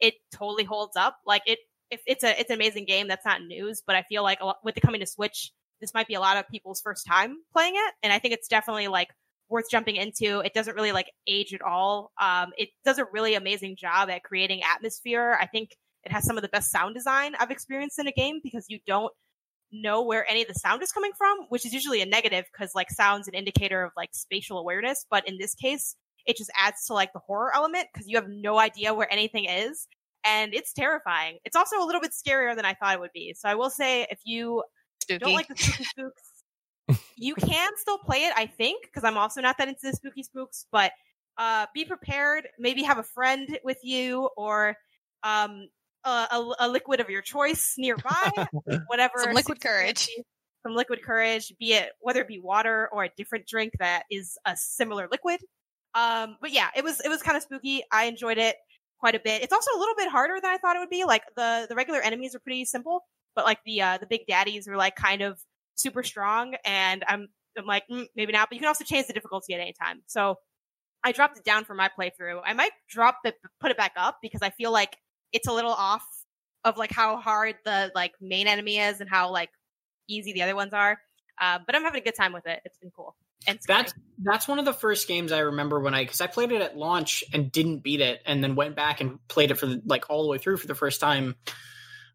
it totally holds up. Like it, if it's a, it's an amazing game. That's not news, but I feel like a lot, with the coming to Switch, this might be a lot of people's first time playing it, and I think it's definitely like worth jumping into. It doesn't really like age at all. Um, it does a really amazing job at creating atmosphere. I think it has some of the best sound design I've experienced in a game because you don't know where any of the sound is coming from, which is usually a negative because like sound's an indicator of like spatial awareness. But in this case, it just adds to like the horror element because you have no idea where anything is. And it's terrifying. It's also a little bit scarier than I thought it would be. So I will say if you spooky. don't like the spooky spooks, you can still play it, I think, because I'm also not that into the spooky spooks, but uh, be prepared. Maybe have a friend with you or um, a, a, a liquid of your choice nearby, whatever. Some liquid courage. fancy. Some liquid courage, be it whether it be water or a different drink that is a similar liquid. Um, but yeah, it was it was kind of spooky. I enjoyed it quite a bit. It's also a little bit harder than I thought it would be. Like the the regular enemies are pretty simple, but like the uh, the big daddies are like kind of super strong, and I'm I'm like mm, maybe not. But you can also change the difficulty at any time. So I dropped it down for my playthrough. I might drop it, put it back up because I feel like it's a little off of like how hard the like main enemy is and how like easy the other ones are. Uh, but I'm having a good time with it. It's been cool. And. That's that's one of the first games I remember when I because I played it at launch and didn't beat it, and then went back and played it for the, like all the way through for the first time.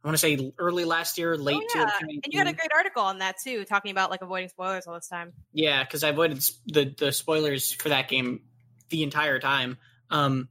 I want to say early last year, late Oh, yeah. 2019. And you had a great article on that too, talking about like avoiding spoilers all this time. Yeah, because I avoided the the spoilers for that game the entire time. Um,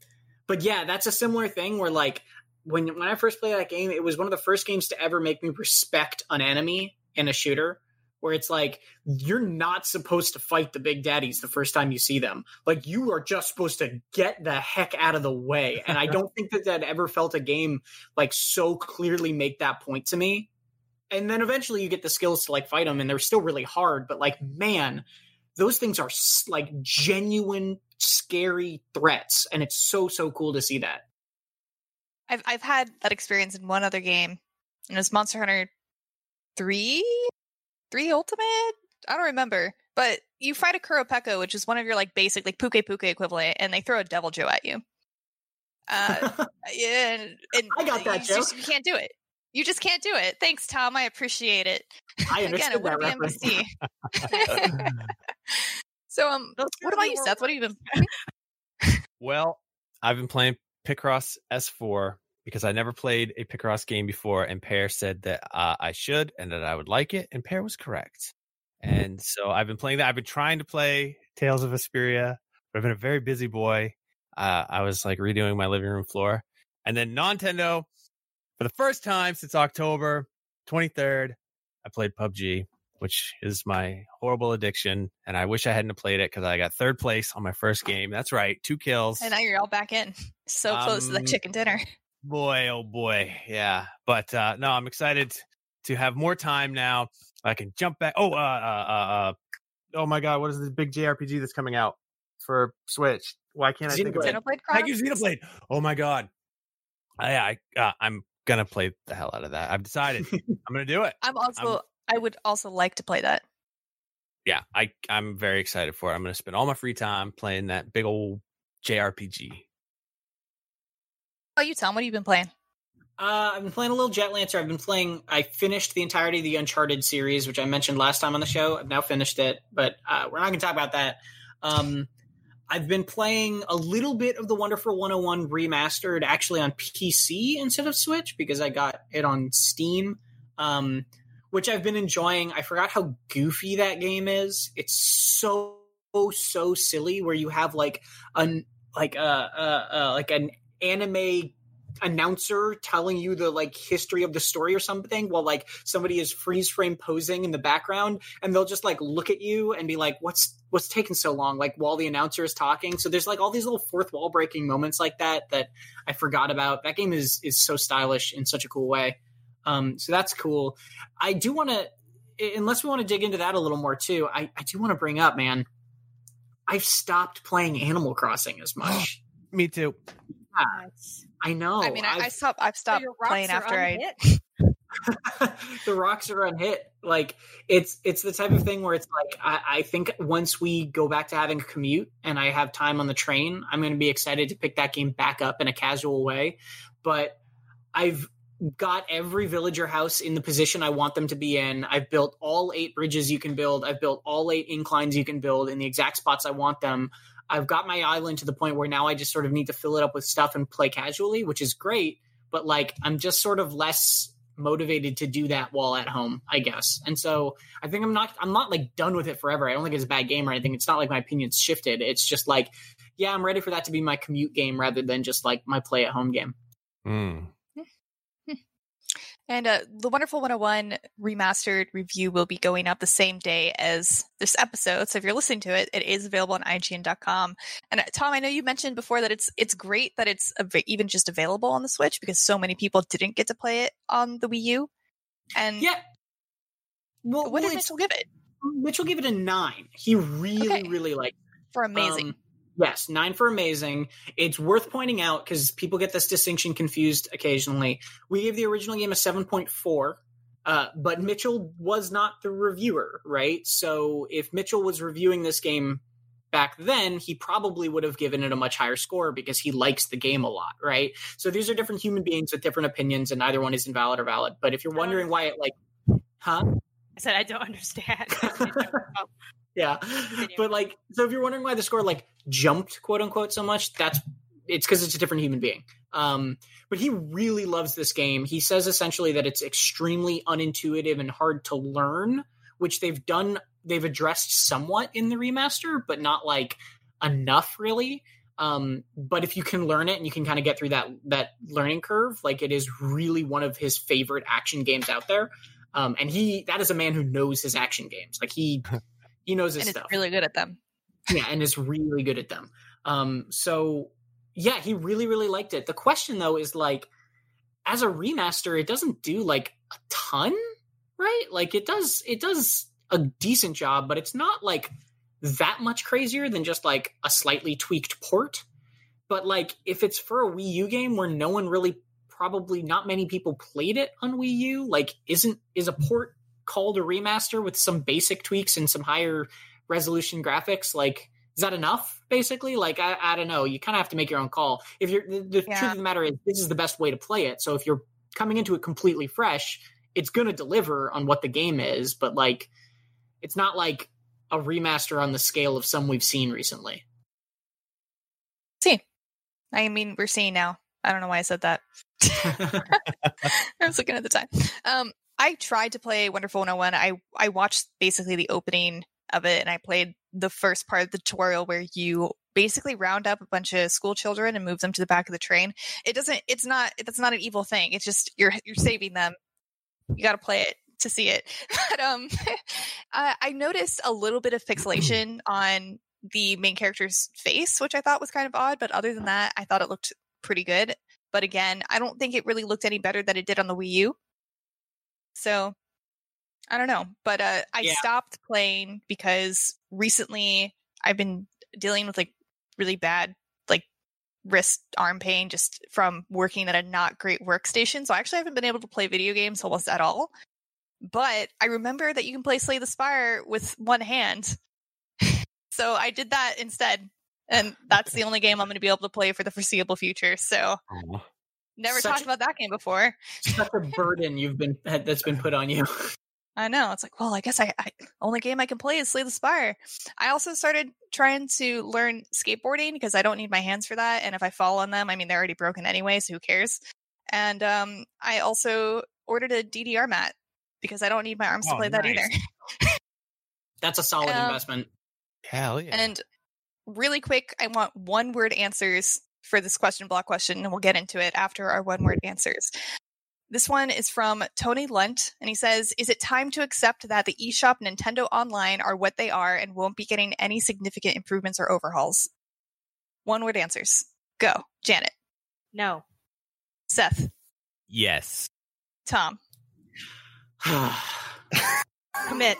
but yeah, that's a similar thing where like when when I first played that game, it was one of the first games to ever make me respect an enemy in a shooter. Where it's like you're not supposed to fight the big daddies the first time you see them. Like you are just supposed to get the heck out of the way. And I don't think that that ever felt a game like so clearly make that point to me. And then eventually you get the skills to like fight them, and they're still really hard. But like, man, those things are like genuine scary threats and it's so so cool to see that I've I've had that experience in one other game, and it was Monster Hunter three, three Ultimate. I don't remember, but you fight a Qurupeco, which is one of your like basic like Pukei-Pukei equivalent, and they throw a Deviljho at you. Uh, yeah, and, and I got that you just- joke. you can't do it. You just can't do it. Thanks, Tom. I appreciate it. i Again, it that wouldn't be reference so, um, Those what about you, Seth? What have you been? Well, I've been playing Picross S4 because I never played a Picross game before, and Pear said that uh, I should and that I would like it, and Pear was correct. And so I've been playing that. I've been trying to play Tales of Vesperia, but I've been a very busy boy. Uh, I was like redoing my living room floor, and then Nintendo for the first time since October 23rd, I played PUBG, which is my horrible addiction. And I wish I hadn't played it because I got third place on my first game. That's right, two kills. And now you're all back in. So close to the Um, chicken dinner. Boy oh boy yeah but uh no i'm excited to have more time now. I can jump back oh uh uh uh, uh oh my god what is this big jrpg that's coming out for switch? Why can't i think of it? Xenoblade thank you Chronicles? xenoblade. Oh my god. I i uh, i'm gonna play the hell out of that. I've decided i'm gonna do it. I'm also. I would also like to play that. yeah i i'm very excited for it. I'm gonna spend all my free time playing that big old jrpg Oh, you Tom, what have you been playing? uh, i've been playing a little jet lancer i've been playing i finished the entirety of the uncharted series which i mentioned last time on the show i've now finished it but uh, we're not going to talk about that um I've been playing a little bit of the Wonderful 101 remastered actually on PC instead of Switch because I got it on Steam. Um, which I've been enjoying. I forgot how goofy that game is. It's so so silly where you have like an like a uh, uh, like an anime announcer telling you the like history of the story or something while like somebody is freeze frame posing in the background and they'll just like look at you and be like what's what's taking so long? Like while the announcer is talking. So there's like all these little fourth wall breaking moments like that that i forgot about. That game is is so stylish in such a cool way. Um so that's cool. I do want to unless we want to dig into that a little more too i i do want to bring up man i've stopped playing animal crossing as much. Me too. I know I mean, I, I I've- stopped. I've stopped rocks playing after I. the rocks are unhit. Like it's it's the type of thing where it's like I, I think once we go back to having a commute and I have time on the train, I'm going to be excited to pick that game back up in a casual way. But I've got every villager house in the position I want them to be in. I've built all eight bridges you can build. I've built all eight inclines you can build in the exact spots I want them. I've got my island to the point where now I just sort of need to fill it up with stuff and play casually, which is great. But like I'm just sort of less motivated to do that while at home, I guess. And so I think I'm not I'm not like done with it forever. I don't think it's a bad game or anything. It's not like my opinion's shifted. It's just like, yeah, I'm ready for that to be my commute game rather than just like my play at home game. Mm. And uh, the Wonderful 101 remastered review will be going up the same day as this episode. So if you're listening to it, it is available on IGN.com. And uh, Tom, I know you mentioned before that it's it's great that it's av- even just available on the Switch because so many people didn't get to play it on the Wii U. And Yeah. Well, what well, did Mitchell give it Mitchell gave it a nine. He really, Okay. really liked for amazing? Um, yes, nine for amazing. It's worth pointing out because people get this distinction confused occasionally. We gave the original game a 7.4, uh, but Mitchell was not the reviewer, right? So if Mitchell was reviewing this game back then, he probably would have given it a much higher score because he likes the game a lot, right? So these are different human beings with different opinions, and neither one is invalid or valid. But if you're wondering why it, like, huh? I said I don't understand. yeah. But like, so if you're wondering why the score like jumped, quote unquote, so much, that's it's because it's a different human being. Um, but he really loves this game. He says essentially that it's extremely unintuitive and hard to learn, which they've done. They've addressed somewhat in the remaster, but not like enough really. Um, but if you can learn it and you can kind of get through that that learning curve, like it is really one of his favorite action games out there. Um, and he that is a man who knows his action games. Like he he knows his and stuff really good at them. yeah, and is really good at them. Um, so yeah, he really, really liked it. The question though is like, as a remaster, it doesn't do like a ton, right? Like it does, it does a decent job, but it's not like that much crazier than just like a slightly tweaked port. But like, if it's for a Wii U game where no one really, probably not many people played it on Wii U, like, isn't is a port called a remaster with some basic tweaks and some higher resolution graphics like is that enough basically like i, I don't know you kind of have to make your own call if you're the, the Yeah. truth of the matter is this is the best way to play it so if you're coming into it completely fresh it's going to deliver on what the game is but like it's not like a remaster on the scale of some we've seen recently See, I mean, we're seeing now. I don't know why I said that. I was looking at the time. Um, I tried to play Wonderful 101. I I watched basically the opening of it, and I played the first part of the tutorial where you basically round up a bunch of school children and move them to the back of the train. It doesn't. It's not. That's not an evil thing. It's just you're you're saving them. You got to play it to see it. But um, I, I noticed a little bit of pixelation on the main character's face, which I thought was kind of odd. But other than that, I thought it looked pretty good. But again, I don't think it really looked any better than it did on the Wii U. So I don't know. But uh, I Yeah. stopped playing because recently I've been dealing with like really bad like wrist arm pain just from working at a not great workstation. So I actually haven't been able to play video games almost at all. But I remember that you can play Slay the Spire with one hand. so I did that instead. And that's the only game I'm going to be able to play for the foreseeable future. So never Such talked about that game before. such a burden you've been that's been put on you I know. It's like, well, I guess I, I only game I can play is Slay the Spire. I also started trying to learn skateboarding because I don't need my hands for that. And if I fall on them, I mean they're already broken anyway, so who cares? And um, I also ordered a DDR mat because I don't need my arms to Oh, play that either. that's a solid Um, investment Hell yeah. And really quick, I want one word answers for this question block question, and we'll get into it after our one word answers. This one is from Tony Lunt, and he says, Is it time to accept that the eShop and Nintendo Online are what they are and won't be getting any significant improvements or overhauls? One word answers. Go. Janet. No. Seth. yes. Tom. Commit.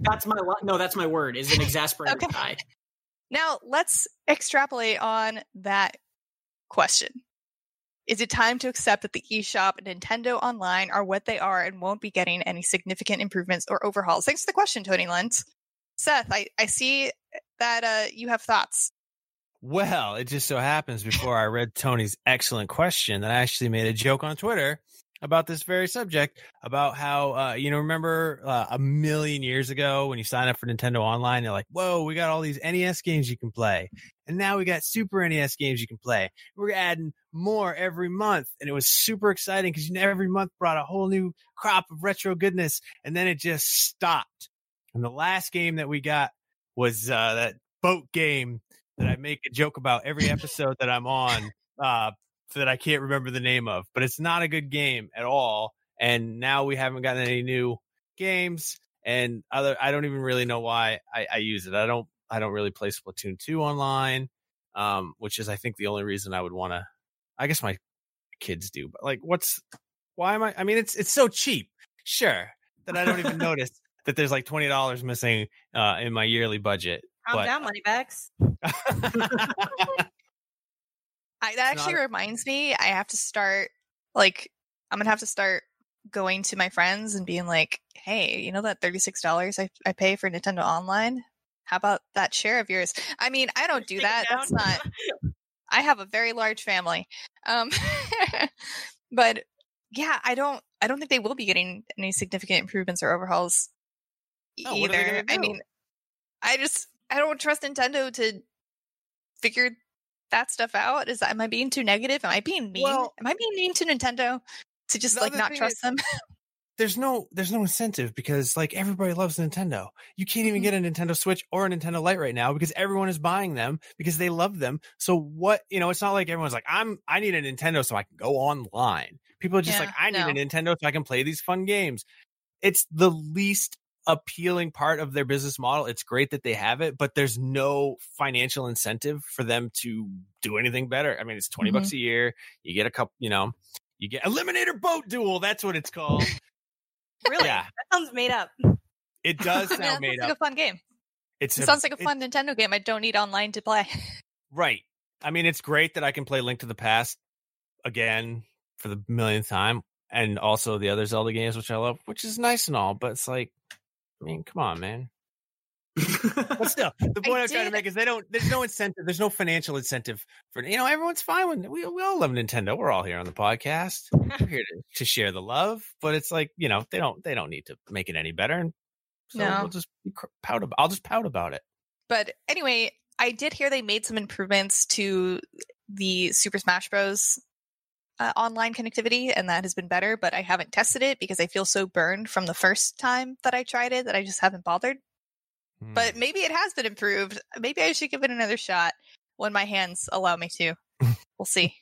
that's my no that's my word is an exasperated Okay. guy Now let's extrapolate on that question. Is it time to accept that the eShop and Nintendo Online are what they are and won't be getting any significant improvements or overhauls? Thanks for the question, Tony Lent. Seth, I, I see that uh, you have thoughts. Well, it just so happens before I read Tony's excellent question that I actually made a joke on Twitter about this very subject about how uh, you know remember uh, a million years ago when you sign up for Nintendo Online they're like whoa we got all these NES games you can play and now we got Super NES games you can play. We're adding more every month. And it was super exciting because you know, every month brought a whole new crop of retro goodness and then it just stopped. And the last game that we got was uh, that boat game that I make a joke about every episode that I'm on uh, that I can't remember the name of, but it's not a good game at all. And now we haven't gotten any new games, and other I don't even really know why I, I use it. I don't I don't really play Splatoon two online, um, which is I think the only reason I would want to. I guess my kids do, but like, what's why am I? I mean, it's it's so cheap, sure, that I don't even notice that there's like twenty dollars missing uh, in my yearly budget. Calm But- down, Moneybags. I, that It's actually not reminds me, I have to start, like, I'm to have to start going to my friends and being like, hey, you know that $36 I, I pay for Nintendo Online? How about that share of yours? I mean, I don't do that. That's not. I have a very large family. Um, but yeah, I don't. I don't think they will be getting any significant improvements or overhauls Oh, what are they either. gonna I mean, I just I don't trust Nintendo to figure that stuff out. Is that am I being too negative? Am I being mean? Well- am I being mean to Nintendo to just like not trust is- them? there's no there's no incentive because like everybody loves Nintendo. You can't even Mhm. get a Nintendo Switch or a Nintendo Lite right now because everyone is buying them because they love them. So what you know, it's not like everyone's like, I'm I need a Nintendo so I can go online. People are just Yeah, like, I need no. a Nintendo so I can play these fun games. It's the least appealing part of their business model. It's great that they have it, but there's no financial incentive for them to do anything better. I mean, it's 20 mm-hmm. bucks a year. You get a couple, you know, you get Eliminator Boat Duel. That's what it's called. Really? Yeah. That sounds made up. It does I mean, sound made like up. a fun game. It's It a- sounds like a fun Nintendo game. I don't need online to play. right. I mean, it's great that I can play Link to the Past again for the millionth time, and also the other Zelda games, which I love, which is nice and all. But it's like, I mean, come on, man. But still, the point I I'm trying to make is they don't. There's no incentive. There's no financial incentive for you know. Everyone's fine with we. We all love Nintendo. We're all here on the podcast. We're here to, to share the love. But it's like you know they don't. They don't need to make it any better. And so No. we'll just be cr- pout. About, I'll just pout about it. But anyway, I did hear they made some improvements to the Super Smash Bros. Uh, online connectivity, and that has been better. But I haven't tested it because I feel so burned from the first time that I tried it that I just haven't bothered. Hmm. But maybe it has been improved. Maybe I should give it another shot when my hands allow me to. We'll see.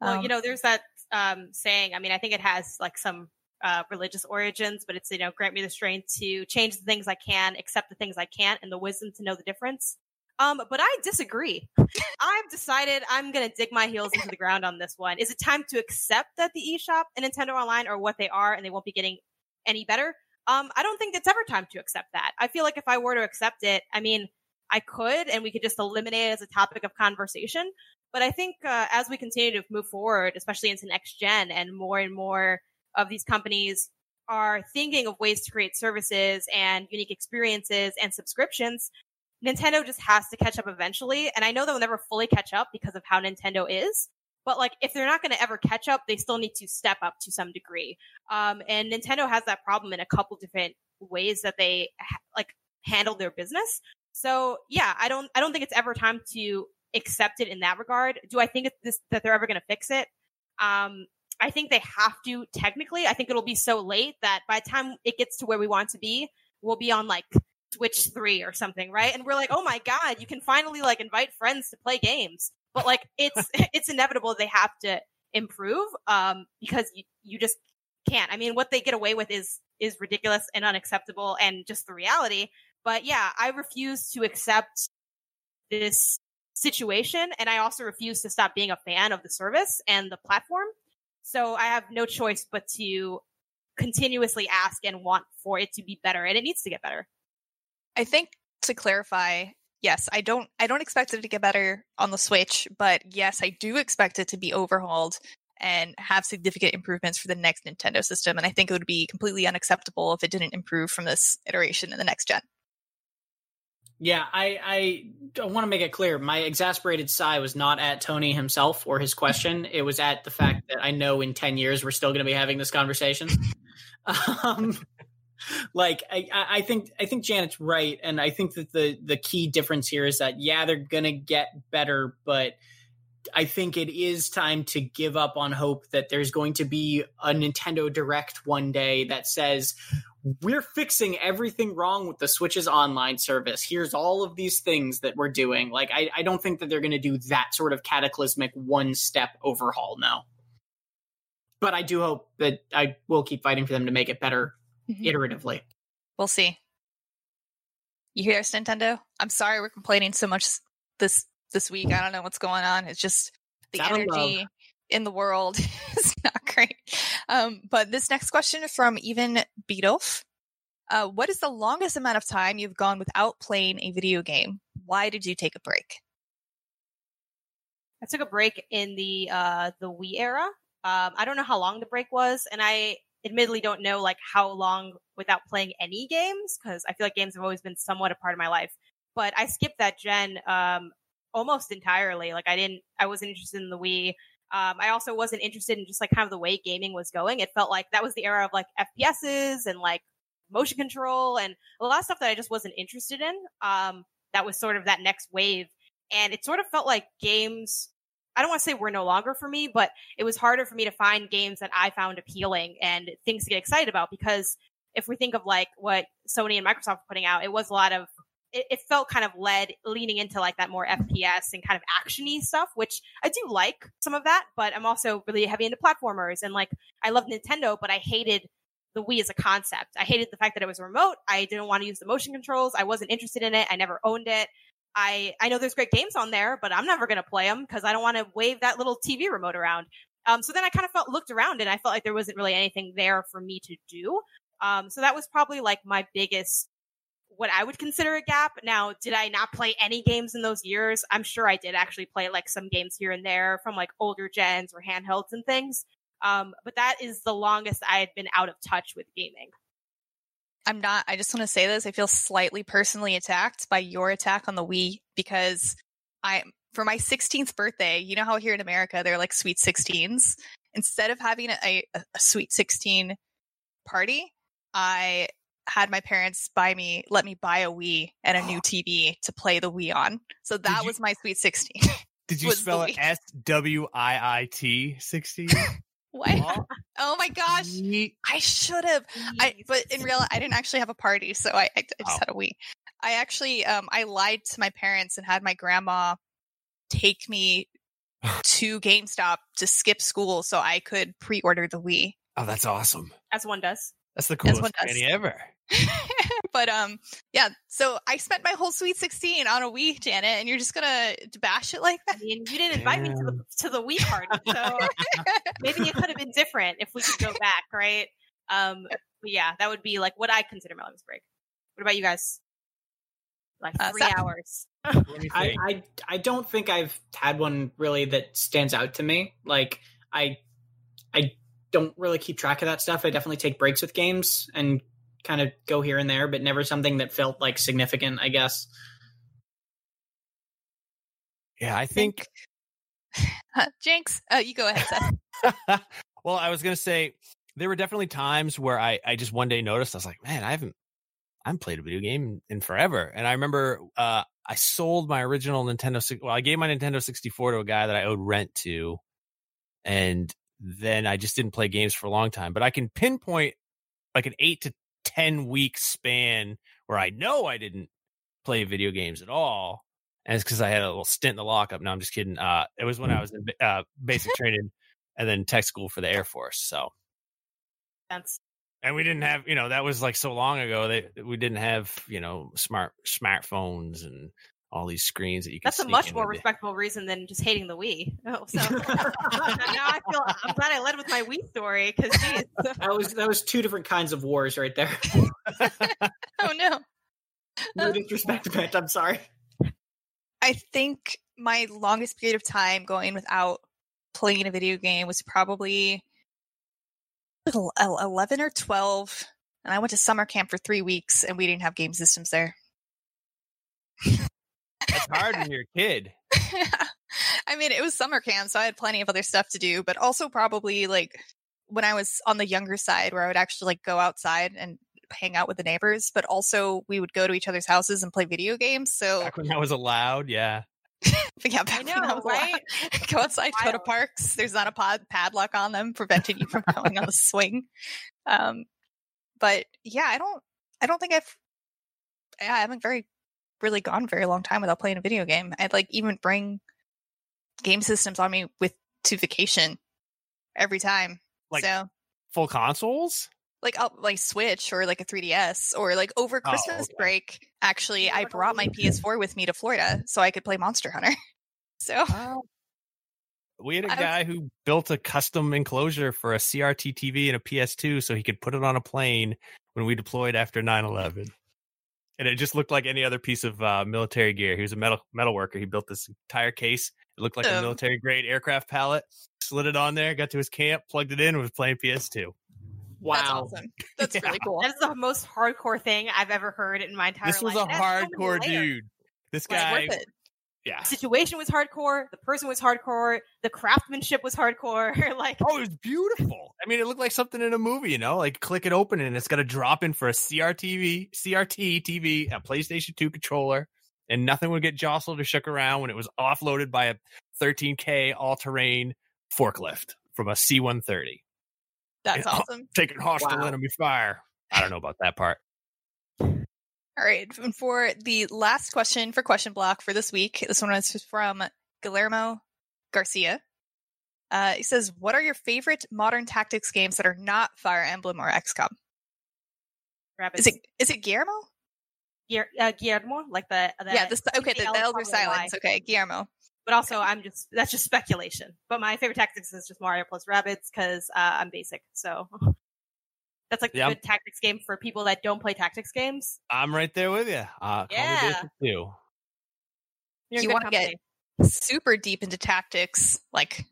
Well, Um, you know, there's that um, saying. I mean, I think it has like some uh, religious origins, but it's you know, grant me the strength to change the things I can, accept the things I can't, and the wisdom to know the difference. Um, but I disagree. I've decided I'm going to dig my heels into the ground on this one. Is it time to accept that the eShop and Nintendo Online are what they are, and they won't be getting any better? Um, I don't think it's ever time to accept that. I feel like if I were to accept it, I mean, I could, and we could just eliminate it as a topic of conversation. But I think uh, as we continue to move forward, especially into next gen, and more and more of these companies are thinking of ways to create services and unique experiences and subscriptions, Nintendo just has to catch up eventually. And I know they'll never fully catch up because of how Nintendo is. But like, if they're not going to ever catch up, they still need to step up to some degree. Um, and Nintendo has that problem in a couple different ways that they ha- like handle their business. So yeah, I don't, I don't think it's ever time to accept it in that regard. Do I think this, that they're ever going to fix it? Um, I think they have to technically. I think it'll be so late that by the time it gets to where we want to be, we'll be on like Switch 3 or something, right? And we're like, "Oh my god, you can finally like invite friends to play games." But like it's it's inevitable they have to improve um because you, you just can't. I mean, what they get away with is is ridiculous and unacceptable and just the reality. But yeah, I refuse to accept this situation and I also refuse to stop being a fan of the service and the platform. So I have no choice but to continuously ask and want for it to be better and it needs to get better. I think to clarify, yes, I don't I don't expect it to get better on the Switch, but yes, I do expect it to be overhauled and have significant improvements for the next Nintendo system. And I think it would be completely unacceptable if it didn't improve from this iteration in the next gen. Yeah, I I, want to make it clear. My exasperated sigh was not at Tony himself or his question. It was at the fact that I know in ten years we're still going to be having this conversation. um, like I, I think I think Janet's right, and I think that the the key difference here is that yeah, they're to get better, but I think it is time to give up on hope that there's going to be a Nintendo Direct one day that says we're fixing everything wrong with the Switch's online service. Here's all of these things that we're doing. Like, I, I don't think that they're to do that sort of cataclysmic one step overhaul now. But I do hope that I will keep fighting for them to make it better iteratively. We'll see. You hear us, Nintendo? I'm sorry we're complaining so much this this week. I don't know what's going on. It's just the It's out energy love. in the world is not great. Um, but this next question is from even Beetolf. Uh, what is the longest amount of time you've gone without playing a video game? Why did you take a break? I took a break in the uh the Wii era. Um, I don't know how long the break was, and I admittedly don't know like how long without playing any games because I feel like games have always been somewhat a part of my life. But I skipped that gen um almost entirely. Like I didn't, I wasn't interested in the Wii. Um, I also wasn't interested in just like kind of the way gaming was going. It felt like that was the era of like FPSs and like motion control and a lot of stuff that I just wasn't interested in. Um, that was sort of that next wave. And it sort of felt like games, I don't want to say were no longer for me, but it was harder for me to find games that I found appealing and things to get excited about because if we think of like what Sony and Microsoft were putting out, it was a lot of it, it, felt kind of led leaning into like that more FPS and kind of actiony stuff, which I do like some of that, but I'm also really heavy into platformers and like I love Nintendo, but I hated the Wii as a concept. I hated the fact that it was remote. I didn't want to use the motion controls. I wasn't interested in it. I never owned it. I I know there's great games on there, but I'm never going to play them because I don't want to wave that little TV remote around. Um, so then I kind of felt looked around and I felt like there wasn't really anything there for me to do. Um, so that was probably like my biggest what I would consider a gap. Now, did I not play any games in those years? I'm sure I did actually play like some games here and there from like older gens or handhelds and things. Um, but that is the longest I had been out of touch with gaming. I'm not, I just want to say this. I feel slightly personally attacked by your attack on the Wii because I, for my 16th birthday, you know how here in America they're like sweet 16s? Instead of having a, a, a sweet 16 party, I had my parents buy me, let me buy a Wii and a new TV to play the Wii on. So that was my sweet 16. Did you spell it S W I I T 16? What? Oh my gosh. I should have. I but in real I didn't actually have a party, so I, I, just oh. had a Wii. I actually um I lied to my parents and had my grandma take me to GameStop to skip school so I could pre-order the Wii. Oh, that's awesome. As one does. That's the coolest granny ever. but um, yeah. So I spent my whole Sweet Sixteen on a Wii, Janet, and you're just gonna bash it like that. I mean, you didn't invite me to the to the Wii party, so maybe it could have been different if we could go back, right? Um, but yeah, that would be like what I consider my longest break. What about you guys? Like uh, three hours. I, I I don't think I've had one really that stands out to me. Like I I don't really keep track of that stuff. I definitely take breaks with games and kind of go here and there, but never something that felt like significant, I guess. Yeah, I think. Jinx, oh, you go ahead, Seth. well, I was going to say there were definitely times where I, I just one day noticed, I was like, man, I haven't, I haven't played a video game in forever. And I remember uh, I sold my original Nintendo, well, I gave my Nintendo 64 to a guy that I owed rent to. And then I just didn't play games for a long time. But I can pinpoint like an eight to 10 week span where I know I didn't play video games at all. And it's because I had a little stint in the lockup. No, I'm just kidding. Uh, it was when I was in uh, basic training and then tech school for the Air Force. So that's and we didn't have you know that was like so long ago that we didn't have you know smart smartphones and all these screens that you can. That's a much more respectable reason than just hating the Wii. Oh, so now I feel I'm glad I led with my Wii story because that was that was two different kinds of wars right there. oh no! No disrespect, Bent. I'm sorry. I think my longest period of time going without playing a video game was probably 11 or 12 and i went to summer camp for three weeks and we didn't have game systems there it's hard when you're a kid. I mean, it was summer camp, so I had plenty of other stuff to do, but also probably like when I was on the younger side where I would actually like go outside and hang out with the neighbors, but also we would go to each other's houses and play video games. So back when that was allowed, yeah. yeah, back know, when I was right? allowed. go outside, go to parks. There's not a pod padlock on them preventing you from going on the swing. Um, but yeah, I don't, I don't think I've, yeah, I haven't very really gone very long time without playing a video game. I'd like even bring game systems on me with to vacation every time. Like so full consoles? Like I'll like Switch or like a 3DS or like over oh, Christmas oh, okay. break. Actually, I brought my PS4 with me to Florida so I could play Monster Hunter. so we had a guy who built a custom enclosure for a CRT TV and a PS2 so he could put it on a plane when we deployed after 9 11 and it just looked like any other piece of uh, military gear. He was a metal metal worker. He built this entire case. It looked like um, a military grade aircraft pallet. Slid it on there, got to his camp, plugged it in, and was playing PS2. Wow, That's awesome. That's yeah. really cool. That's the most hardcore thing I've ever heard in my entire life. This was life. a hardcore dude. This guy Yeah. Situation was hardcore. The person was hardcore. The craftsmanship was hardcore. like, Oh, it was beautiful. I mean, it looked like something in a movie, you know, like click it open and it's going to drop in for a CRTV, CRT TV, a PlayStation 2 controller, and nothing would get jostled or shook around when it was offloaded by a 13K all terrain forklift from a C 130. That's Yeah. Uh, awesome. Taking hostile Wow. enemy fire. I don't know about that part. All right. And for the last question for question block for this week, this one is from Guillermo Garcia. Uh, he says, "What are your favorite modern tactics games that are not Fire Emblem or XCOM? Rabbids. Is it is it Guillermo? Uh, Guillermo? Like the, the yeah, this okay. The, the Elder. Silence. Okay, Guillermo. But also, I'm just that's just speculation. But my favorite tactics is just Mario plus Rabbids because uh, I'm basic. So that's like Yeah. a good tactics game for people that don't play tactics games. I'm right there with you. Uh, Yeah. basic too. You're You wanna get- Super deep into tactics, like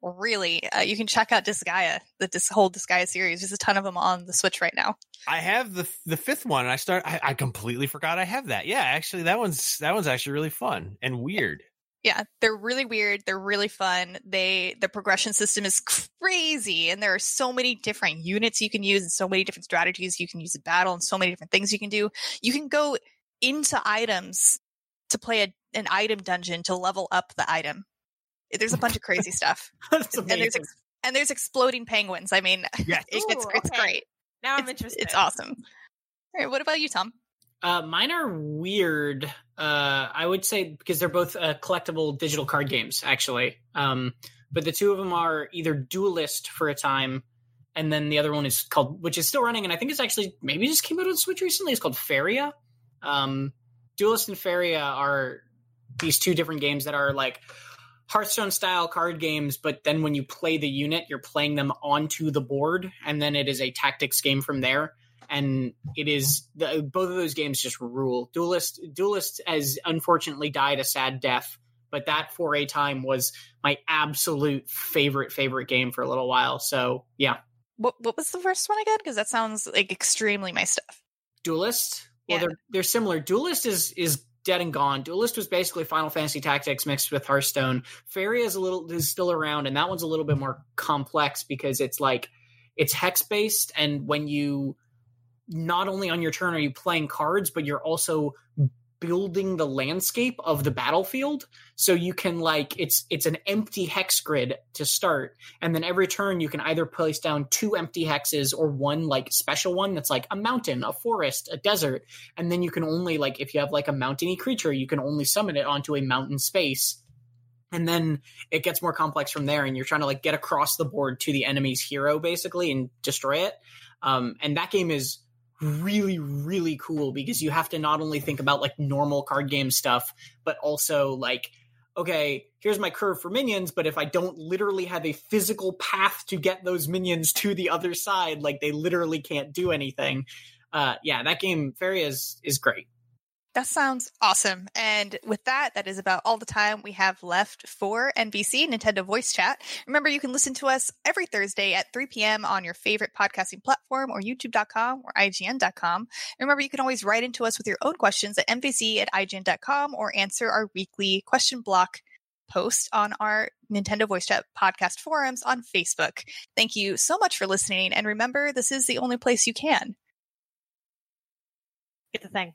really. Uh, you can check out Disgaea, the this whole Disgaea series. There's a ton of them on the Switch right now. I have the the fifth one. I start. I, I completely forgot I have that. Yeah, actually, that one's that one's actually really fun and weird. Yeah, they're really weird. They're really fun. They the progression system is crazy, and there are so many different units you can use, and so many different strategies you can use in battle, and so many different things you can do. You can go into items to play a, an item dungeon to level up the item. There's a bunch of crazy stuff, That's and there's ex- and there's exploding penguins. I mean, Yes. it, it's Ooh, it's okay. great. Now I'm It's, interested. it's awesome. All right, what about you, Tom? Uh, mine are weird. Uh, I would say because they're both uh, collectible digital card games, actually. Um, but the two of them are either Duelyst for a time, and then the other one is called, which is still running, and I think it's actually maybe just came out on Switch recently. It's called Faeria. Um, Duelyst and Faeria are these two different games that are like Hearthstone style card games, but then when you play the unit, you're playing them onto the board, and then it is a tactics game from there and it is the, both of those games just rule. Duelyst, Duelyst has unfortunately died a sad death, but that for a time was my absolute favorite favorite game for a little while. So yeah, What what was the first one again? Because that sounds like extremely my stuff. Duelyst. Well, Yeah. they're they're similar. Duelyst is is dead and gone. Duelyst was basically Final Fantasy Tactics mixed with Hearthstone. Faeria is a little is still around, and that one's a little bit more complex because it's like it's hex based, and when you not only on your turn are you playing cards, but you're also building the landscape of the battlefield. So you can like it's it's an empty hex grid to start. And then every turn you can either place down two empty hexes or one like special one that's like a mountain a forest a desert. And then you can only like if you have like a mountainy creature you can only summon it onto a mountain space. And then it gets more complex from there and you're trying to like get across the board to the enemy's hero basically and destroy it. Um, and that game is really really cool because you have to not only think about like normal card game stuff but also like okay here's my curve for minions but if i don't literally have a physical path to get those minions to the other side like they literally can't do anything. Uh yeah that game Faeria is is great That sounds awesome. And with that, that is about all the time we have left for NVC Nintendo Voice Chat. Remember, you can listen to us every Thursday at 3 p.m. on your favorite podcasting platform or youtube.com or IGN.com. Remember, you can always write into us with your own questions at NVC at IGN.com or answer our weekly question block post on our Nintendo Voice Chat podcast forums on Facebook. Thank you so much for listening. And remember, this is the only place you can. Get the thing.